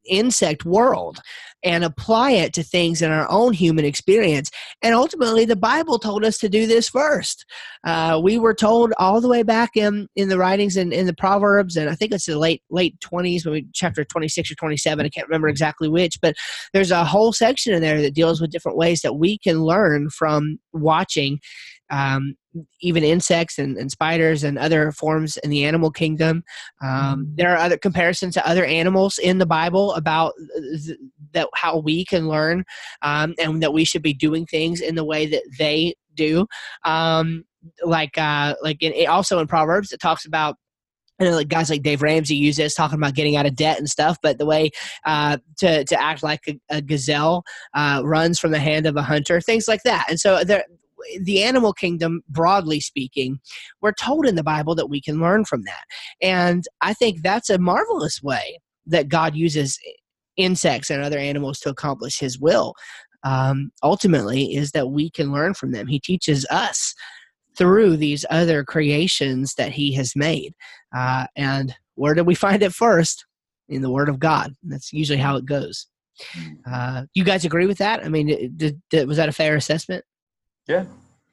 Speaker 1: insect world and apply it to things in our own human experience. And ultimately, the Bible told us to do this first. Uh, we were told all the way back in, in the writings and in the Proverbs, and I think it's the late late twenties, maybe chapter twenty six or twenty seven. I can't remember exactly which, but there's a whole section in there that deals with different ways that we can learn from watching um, even insects and, and spiders and other forms in the animal kingdom. Um, there are other comparisons to other animals in the Bible about th- that how we can learn um, and that we should be doing things in the way that they do. Um, like uh, like in, also in Proverbs, it talks about I know like guys like Dave Ramsey use this talking about getting out of debt and stuff, but the way uh, to to act like a, a gazelle uh, runs from the hand of a hunter, things like that. And so there, the animal kingdom, broadly speaking, we're told in the Bible that we can learn from that, and I think that's a marvelous way that God uses insects and other animals to accomplish His will. Um, ultimately, is that we can learn from them. He teaches us through these other creations that He has made. Uh, and where do we find it first? In the Word of God. That's usually how it goes.
Speaker 3: Mm-hmm.
Speaker 1: Uh, you guys agree with that? I mean, did, did, was that a fair assessment?
Speaker 2: Yeah.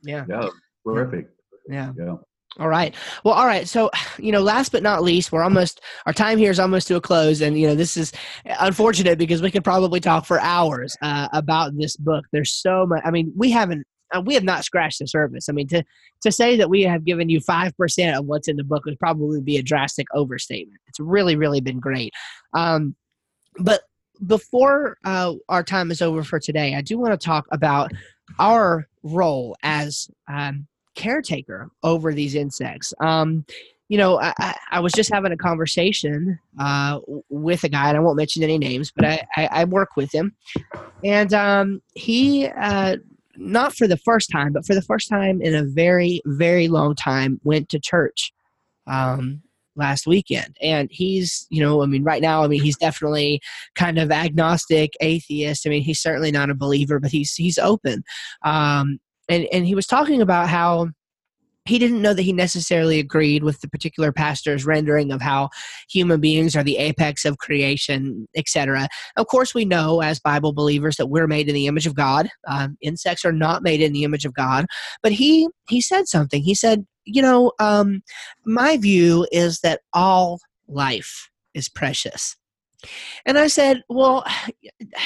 Speaker 1: Yeah.
Speaker 3: Yeah. Perfect.
Speaker 1: Yeah.
Speaker 3: Yeah.
Speaker 1: All right. Well, all right. So, you know, last but not least, we're almost our time here is almost to a close, and you know, this is unfortunate because we could probably talk for hours uh, about this book. There's so much. I mean, we haven't. Uh, we have not scratched the surface. I mean, to to say that we have given you five percent of what's in the book would probably be a drastic overstatement. It's really, really been great. Um, but before uh, our time is over for today, I do want to talk about our role as um, caretaker over these insects. Um, you know, I, I, was just having a conversation uh, with a guy, and I won't mention any names, but I, I, I work with him. And um, he, uh, not for the first time, but for the first time in a very, very long time, went to church um, last weekend. And he's, you know, I mean, right now, I mean, he's definitely kind of agnostic, atheist. I mean, he's certainly not a believer, but he's he's open. Um, and and he was talking about how he didn't know that he necessarily agreed with the particular pastor's rendering of how human beings are the apex of creation, etc. Of course, we know as Bible believers that we're made in the image of God. Um, insects are not made in the image of God. But he he said something. He said, you know, um, my view is that all life is precious. And I said, Well,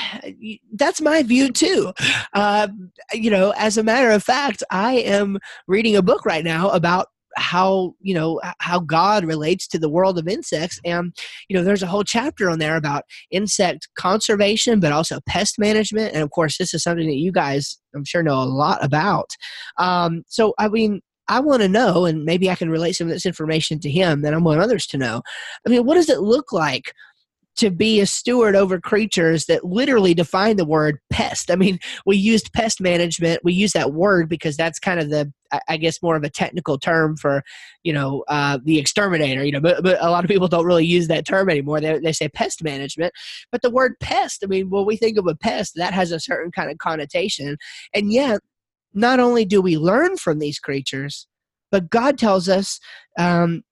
Speaker 1: that's my view too. Uh, you know, as a matter of fact, I am reading a book right now about how you know how god relates to the world of insects and you know there's a whole chapter on there about insect conservation but also pest management and of course this is something that you guys i'm sure know a lot about um, so i mean I want to know, and maybe I can relate some of this information to him that I want others to know. I mean, what does it look like to be a steward over creatures that literally define the word pest. I mean, we used pest management. We use that word because that's kind of the, I guess, more of a technical term for, you know, uh, the exterminator. You know, but, but a lot of people don't really use that term anymore. They, they say pest management, but the word pest. I mean, when we think of a pest, that has a certain kind of connotation, and yet, not only do we learn from these creatures, but God tells us um,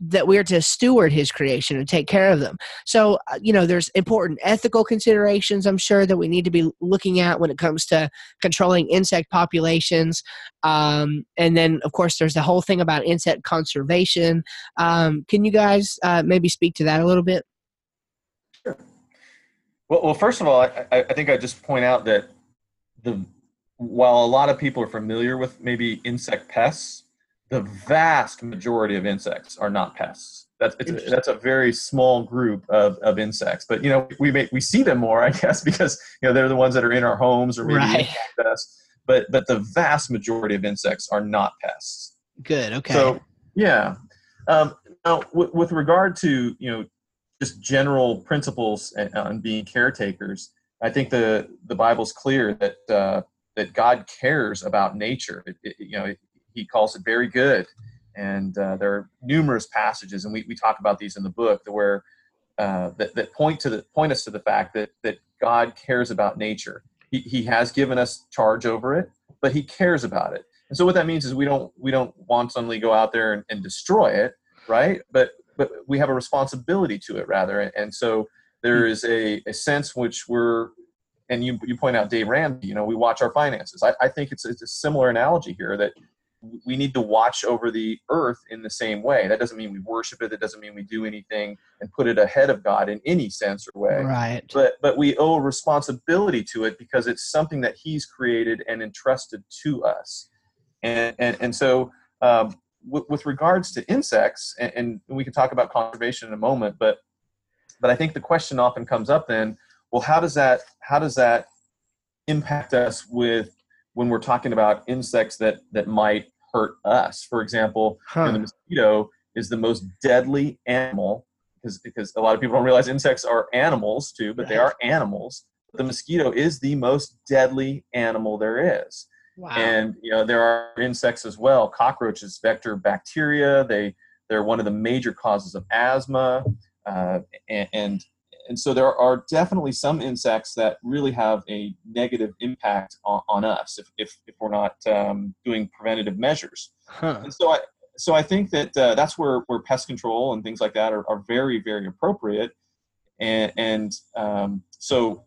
Speaker 1: that we're to steward his creation and take care of them. So, uh, you know, there's important ethical considerations, I'm sure, that we need to be looking at when it comes to controlling insect populations. Um, and then, of course, there's the whole thing about insect conservation. Um, can you guys uh, maybe speak to that a little bit?
Speaker 2: Sure. Well, well first of all, I, I think I just point out that the while a lot of people are familiar with maybe insect pests, the vast majority of insects are not pests. That's a, that's a very small group of, of insects, but you know we may, we see them more, I guess, because you know they're the ones that are in our homes or maybe
Speaker 1: right.
Speaker 2: us. But but the vast majority of insects are not pests.
Speaker 1: Good. Okay.
Speaker 2: So yeah. Um, now with, with regard to you know just general principles on being caretakers, I think the the Bible's clear that uh, that God cares about nature. It, it, you know, he calls it very good. And uh, there are numerous passages, and we, we talk about these in the book, where uh, that, that point to the point us to the fact that that God cares about nature. He, he has given us charge over it, but He cares about it. And so what that means is we don't we don't wantonly go out there and, and destroy it, right? But but we have a responsibility to it rather. And so there is a, a sense which we're and you you point out Dave Ramsey, you know, we watch our finances. I, I think it's it's a similar analogy here that we need to watch over the earth in the same way. That doesn't mean we worship it. That doesn't mean we do anything and put it ahead of God in any sense or way.
Speaker 1: Right.
Speaker 2: But but we owe responsibility to it because it's something that He's created and entrusted to us. And and and so um, with, with, regards to insects, and, and we can talk about conservation in a moment, but but I think the question often comes up then. Well, how does that how does that impact us with when we're talking about insects that that might hurt us. For example, huh. you know, the mosquito is the most deadly animal because because a lot of people don't realize insects are animals too, but they are animals. The mosquito is the most deadly animal there is. Wow. And you know there are insects as well. Cockroaches vector bacteria. They they're one of the major causes of asthma. Uh, and, and and so there are definitely some insects that really have a negative impact on, on us if, if, if, we're not um, doing preventative measures. Huh. And so I, so I think that uh, that's where, where pest control and things like that are, are very, very appropriate. and and um, so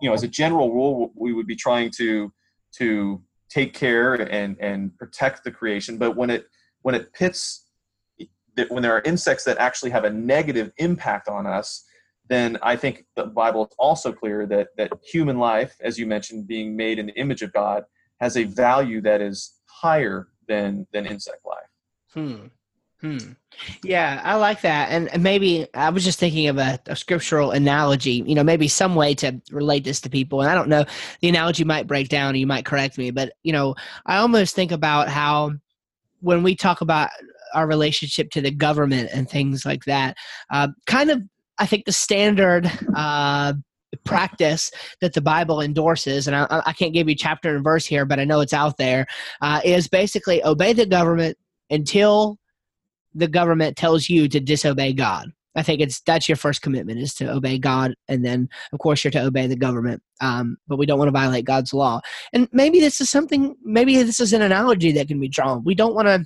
Speaker 2: you know as a general rule we would be trying to to take care and and protect the creation but when it when it pits when there are insects that actually have a negative impact on us then I think the Bible is also clear that that human life, as you mentioned, being made in the image of God, has a value that is higher than than insect life.
Speaker 1: Hmm. Hmm. Yeah, I like that. And maybe I was just thinking of a, a, scriptural analogy, you know, maybe some way to relate this to people. And I don't know, the analogy might break down, you might correct me, but, you know, I almost think about how when we talk about our relationship to the government and things like that, uh, kind of I think the standard uh, practice that the Bible endorses, and I, I, can't give you chapter and verse here, but I know it's out there, uh, is basically obey the government until the government tells you to disobey God. I think it's that's your first commitment is to obey God, and then of course you're to obey the government. Um, but we don't want to violate God's law. And maybe this is something. Maybe this is an analogy that can be drawn. We don't want to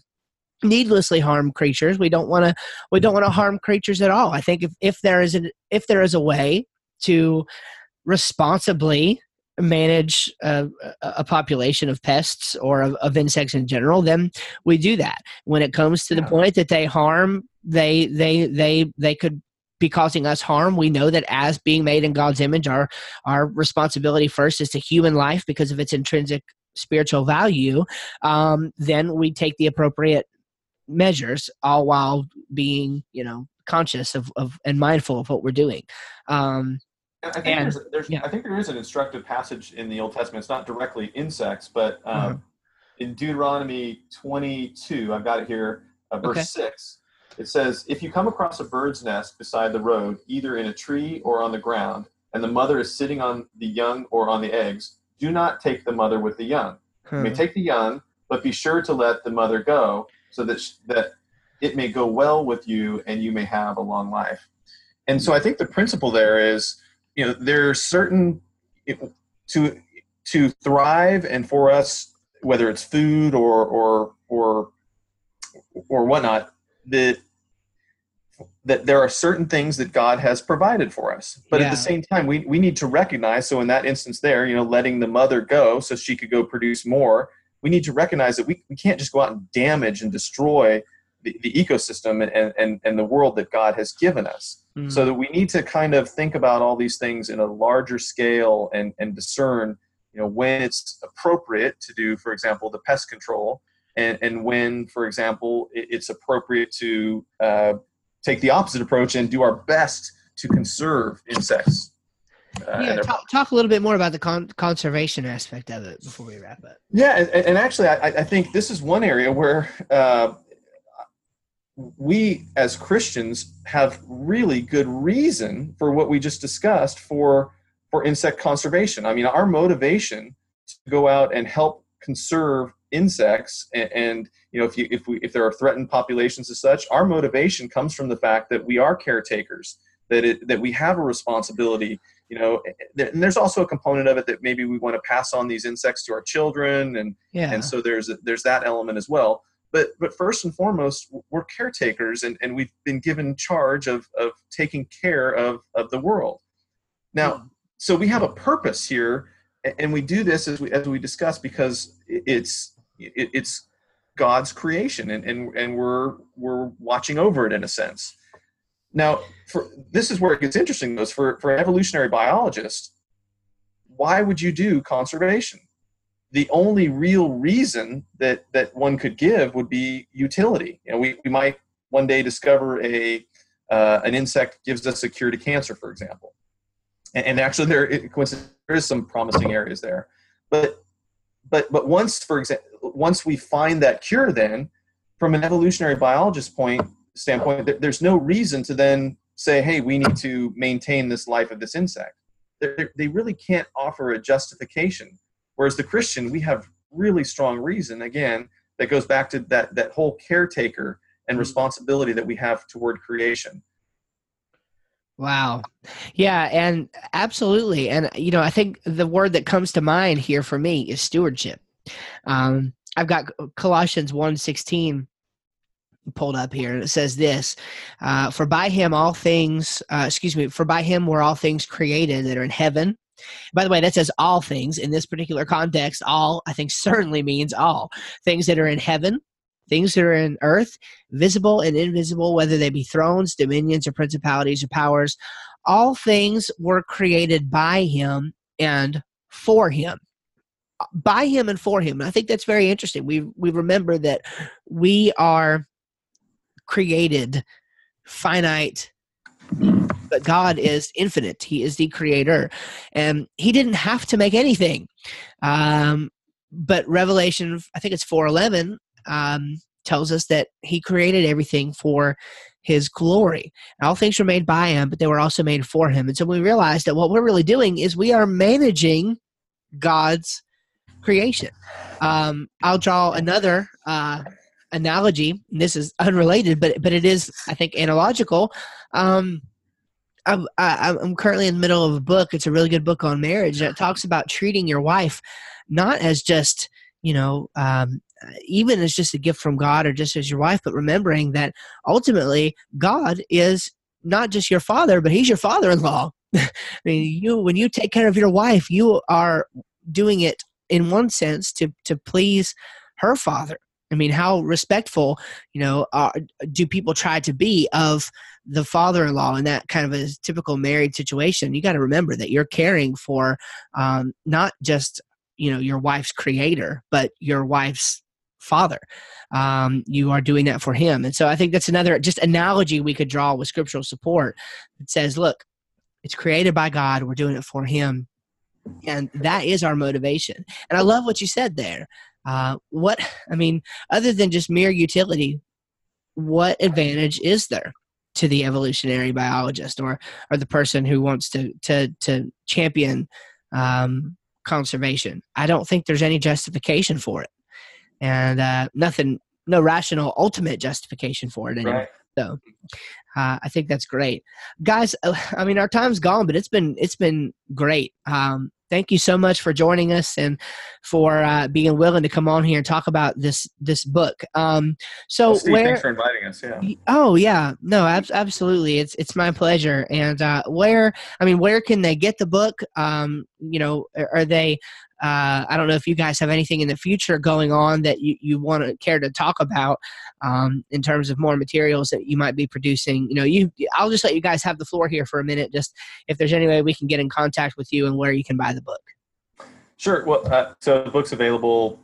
Speaker 1: needlessly harm creatures. We don't want to we don't want to harm creatures at all. I think if, if there is a if there is a way to responsibly manage a, a population of pests or of, of, insects in general, then we do that. When it comes to the point that they harm, they they they they could be causing us harm. We know that as being made in God's image, our our responsibility first is to human life because of its intrinsic spiritual value. Um, then we take the appropriate measures all while being you know conscious of, of and mindful of what we're doing um,
Speaker 2: I think, and, there's, there's yeah. I think there is an instructive passage in the Old Testament. It's not directly insects, but um, mm-hmm. in Deuteronomy 22, I've got it here, uh, verse okay. 6, it says, If you come across a bird's nest beside the road, either in a tree or on the ground, and the mother is sitting on the young or on the eggs, do not take the mother with the young. Hmm. You may hmm. take the young, but be sure to let the mother go so that that it may go well with you and you may have a long life. And so I think the principle there is, you know, there are certain to to thrive and for us, whether it's food or or or or whatnot, that that there are certain things that God has provided for us. But yeah. at the same time, we, we need to recognize, so in that instance there, you know, letting the mother go so she could go produce more we need to recognize that we, we can't just go out and damage and destroy the, the ecosystem and, and, and the world that God has given us. Mm-hmm. So that we need to kind of think about all these things in a larger scale and, and discern, you know, when it's appropriate to do, for example, the pest control and, and when, for example, it's appropriate to uh, take the opposite approach and do our best to conserve insects
Speaker 1: uh, yeah, talk, talk, a little bit more about the con- conservation aspect of it before we wrap up.
Speaker 2: Yeah, and, and actually, I, I, think this is one area where uh, we as Christians have really good reason for what we just discussed for for insect conservation. I mean, our motivation to go out and help conserve insects and, and you know if you if we if there are threatened populations as such, our motivation comes from the fact that we are caretakers that it, that we have a responsibility you know and there's also a component of it that maybe we want to pass on these insects to our children and yeah. and so there's there's that element as well but but first and foremost we're caretakers and, and we've been given charge of of taking care of of the world now hmm. so we have a purpose here and we do this as we as we discuss because it's it's god's creation and and, and we're we're watching over it in a sense now, for, this is where it gets interesting, though. For, for an evolutionary biologist, why would you do conservation? The only real reason that, that one could give would be utility. You know, we, we might one day discover a, uh, an insect gives us a cure to cancer, for example. And, and actually, there, there is some promising areas there. But, but, but once, for example, once we find that cure, then from an evolutionary biologist point, standpoint, there's no reason to then say, hey, we need to maintain this life of this insect. They're, they really can't offer a justification. Whereas the Christian, we have really strong reason, again, that goes back to that, that whole caretaker and mm-hmm. responsibility that we have toward creation.
Speaker 1: Wow. Yeah, and absolutely. And you know, I think the word that comes to mind here for me is stewardship. Um, I've got Colossians 1:16 pulled up here, and it says this: uh, "For by him all things, uh, excuse me, for by him were all things created that are in heaven." By the way, that says all things in this particular context. All I think certainly means all things that are in heaven, things that are in earth, visible and invisible, whether they be thrones, dominions, or principalities or powers. All things were created by him and for him by him and for him. And I think that's very interesting. We we remember that we are created finite but God is infinite. He is the creator. And he didn't have to make anything. Um, but Revelation, I think it's 411, um, tells us that he created everything for his glory. All things were made by him, but they were also made for him. And so we realize that what we're really doing is we are managing God's creation. Um, I'll draw another uh, analogy. this is unrelated, but but it is, I think, analogical. Um, I'm, I'm currently in the middle of a book. It's a really good book on marriage, it talks about treating your wife not as just you know um, even as just a gift from God or just as your wife, but remembering that ultimately God is not just your father, but He's your father-in-law. I mean, you when you take care of your wife, you are doing it in one sense to to please her father. I mean, how respectful, you know, uh, do people try to be of the father-in-law in that kind of a typical married situation? You got to remember that you're caring for um, not just you know your wife's creator, but your wife's father. Um, you are doing that for him, and so I think that's another just analogy we could draw with scriptural support that says, look, it's created by God. We're doing it for Him and that is our motivation and i love what you said there uh, what i mean other than just mere utility what advantage is there to the evolutionary biologist or or the person who wants to to to champion um, conservation i don't think there's any justification for it and uh, nothing no rational ultimate justification for it anymore right. so uh, I think that's great, guys. Uh, I mean, our time's gone, but it's been it's been great. Um, thank you so much for joining us and for uh, being willing to come on here and talk about this this book. Um, so,
Speaker 2: well, Steve,
Speaker 1: where,
Speaker 2: thanks for inviting us. Yeah.
Speaker 1: Oh yeah, no, ab- absolutely. It's it's my pleasure. And uh, where I mean, where can they get the book? Um, you know, are they uh, I don't know if you guys have anything in the future going on that you, you want to care to talk about um, in terms of more materials that you might be producing. You know, you I'll just let you guys have the floor here for a minute. Just if there's any way we can get in contact with you and where you can buy the book.
Speaker 2: Sure. Well, uh, so the book's available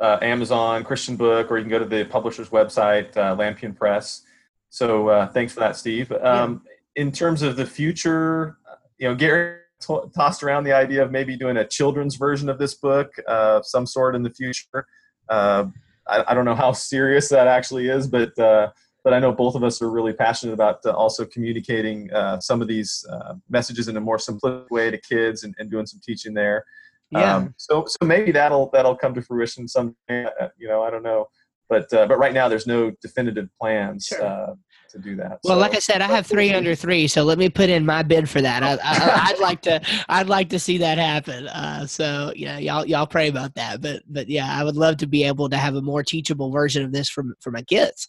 Speaker 2: uh, Amazon, Christian Book, or you can go to the publisher's website, uh, Lampion Press. So uh, thanks for that, Steve. Um, yeah. In terms of the future, you know, Gary to- tossed around the idea of maybe doing a children's version of this book, uh, some sort in the future. Uh, I, I, don't know how serious that actually is, but uh, but I know both of us are really passionate about uh, also communicating uh, some of these uh, messages in a more simplistic way to kids and, and doing some teaching there.
Speaker 1: Yeah. Um,
Speaker 2: so so maybe that'll that'll come to fruition someday. You know, I don't know, but but right now there's no definitive plans. Sure to do that.
Speaker 1: Well, so, like I said, I have three under three, so let me put in my bid for that. I, would like to, I'd like to see that happen. Uh, so yeah, y'all, y'all pray about that. But, but yeah, I would love to be able to have a more teachable version of this for for my kids,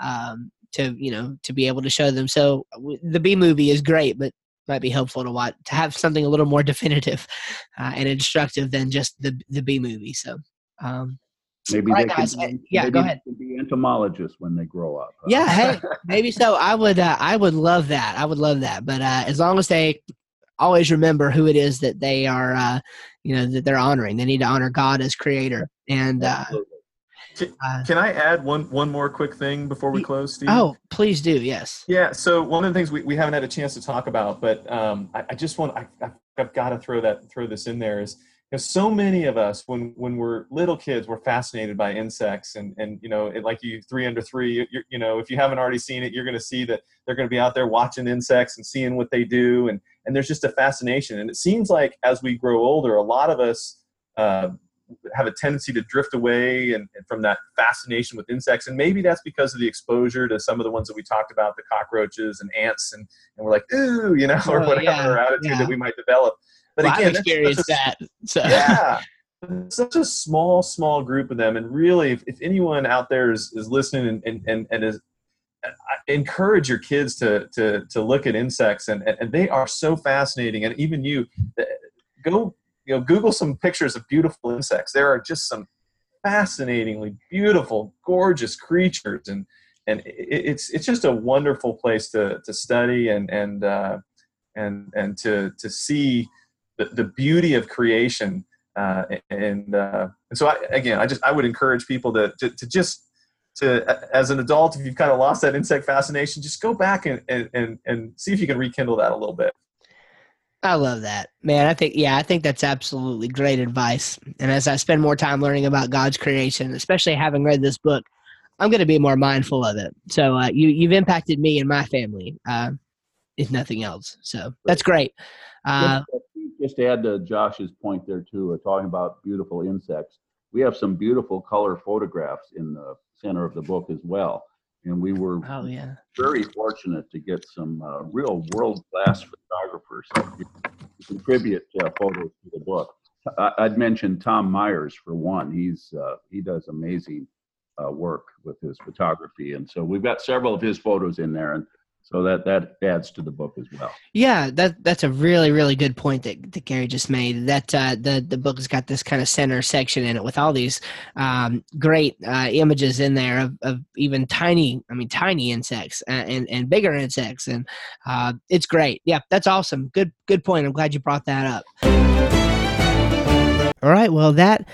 Speaker 1: um, to you know, to be able to show them. So the Bee Movie is great, but might be helpful to watch to have something a little more definitive uh, and instructive than just the the Bee Movie. So. Um,
Speaker 3: Maybe right, they guys. can, be,
Speaker 1: yeah, go ahead.
Speaker 3: be entomologists when they grow up.
Speaker 1: Huh? Yeah, hey, maybe so. I would, uh, I would love that. I would love that. But uh, as long as they always remember who it is that they are, uh, you know, that they're honoring. They need to honor God as Creator. And uh,
Speaker 2: can, uh, can, I add one one more quick thing before we close, Steve?
Speaker 1: Oh, please do. Yes.
Speaker 2: Yeah. So one of the things we, we haven't had a chance to talk about, but um, I, I, just want I, I've got to throw that throw this in there is know, so many of us when when we're little kids we're fascinated by insects and and you know it, like you three under three you, you know if you haven't already seen it you're going to see that they're going to be out there watching insects and seeing what they do and and there's just a fascination. And it seems like as we grow older a lot of us uh, have a tendency to drift away and, and, from that fascination with insects. And maybe that's because of the exposure to some of the ones that we talked about the cockroaches and ants and, and we're like ooh you know or oh, whatever yeah, attitude yeah. that we might develop
Speaker 1: but well, again, I've experienced that. So.
Speaker 2: Yeah. such a small, small group of them. And really, if, if anyone out there is, is listening and, and, and, and is, I encourage your kids to, to, to look at insects and, and they are so fascinating. And even you uh, go, you know, Google some pictures of beautiful insects. There are just some fascinatingly beautiful, gorgeous creatures. And, and it's, it's just a wonderful place to, to study and, and, uh, and, and to, to see the, the beauty of creation uh, and uh, and so I, again, I just I would encourage people to, to, to just to as an adult, if you've kind of lost that insect fascination, just go back and, and and and see if you can rekindle that a little bit.
Speaker 1: I love that, man. I think, yeah, I think that's absolutely great advice. And as I spend more time learning about God's creation, especially having read this book, I'm going to be more mindful of it. So uh, you you've impacted me and my family, uh, if nothing else. So that's great. Uh,
Speaker 3: just to add to Josh's point there too, uh, talking about beautiful insects, we have some beautiful color photographs in the center of the book as well. And we were
Speaker 1: oh, yeah.
Speaker 3: very fortunate to get some uh, real world class photographers to contribute uh, photos to the book. I- would mention Tom Myers for one. He's uh, he does amazing uh, work with his photography, and so we've got several of his photos in there. And so that that adds to the book as well.
Speaker 1: Yeah, that that's a really really good point that, that Gary just made. That uh, the the book has got this kind of center section in it with all these um, great uh, images in there of, of even tiny, I mean tiny insects and and, and bigger insects, and uh, it's great. Yeah, that's awesome. Good good point. I'm glad you brought that up. All right, well that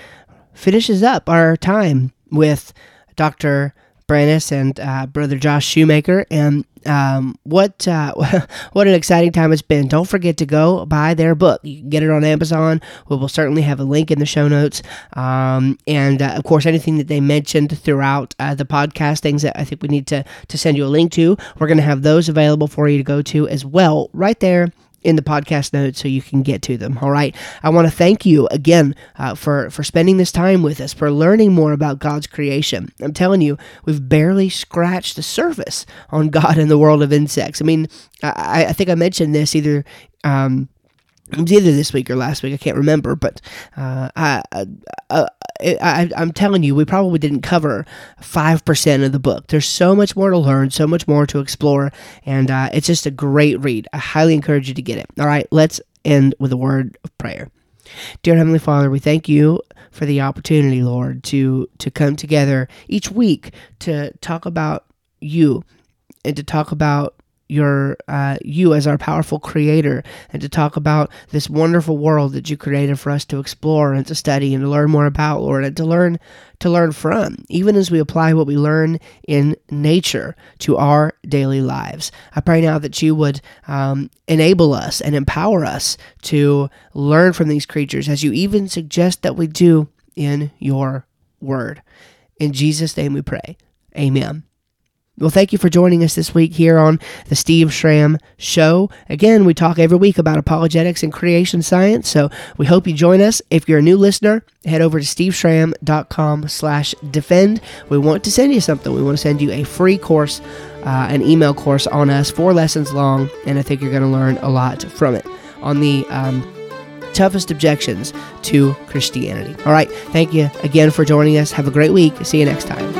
Speaker 1: finishes up our time with Dr. Braness and uh, brother Josh Shoemaker. And um, what uh, what an exciting time it's been! Don't forget to go buy their book. You can get it on Amazon. We will certainly have a link in the show notes. Um, and uh, of course, anything that they mentioned throughout uh, the podcast, things that I think we need to to send you a link to, we're going to have those available for you to go to as well, right there in the podcast notes so you can get to them. All right. I want to thank you again uh, for for spending this time with us, for learning more about God's creation. I'm telling you, we've barely scratched the surface on God and the world of insects. I mean, I, I think I mentioned this either. Um, it was either this week or last week. I can't remember, but uh, I, I, I, am telling you, we probably didn't cover five percent of the book. There's so much more to learn, so much more to explore, and uh, it's just a great read. I highly encourage you to get it. All right, let's end with a word of prayer. Dear Heavenly Father, we thank you for the opportunity, Lord, to to come together each week to talk about you and to talk about your uh, you as our powerful creator and to talk about this wonderful world that you created for us to explore and to study and to learn more about lord and to learn to learn from even as we apply what we learn in nature to our daily lives. I pray now that you would um, enable us and empower us to learn from these creatures as you even suggest that we do in your word. In jesus name we pray. Amen well, thank you for joining us this week here on the Steve Schramm Show. Again, we talk every week about apologetics and creation science, so we hope you join us. If you're a new listener, head over to steveschramm.com slash defend. We want to send you something. We want to send you a free course, uh, an email course on us, four lessons long, and I think you're going to learn a lot from it on the um, toughest objections to Christianity. All right, thank you again for joining us. Have a great week. See you next time.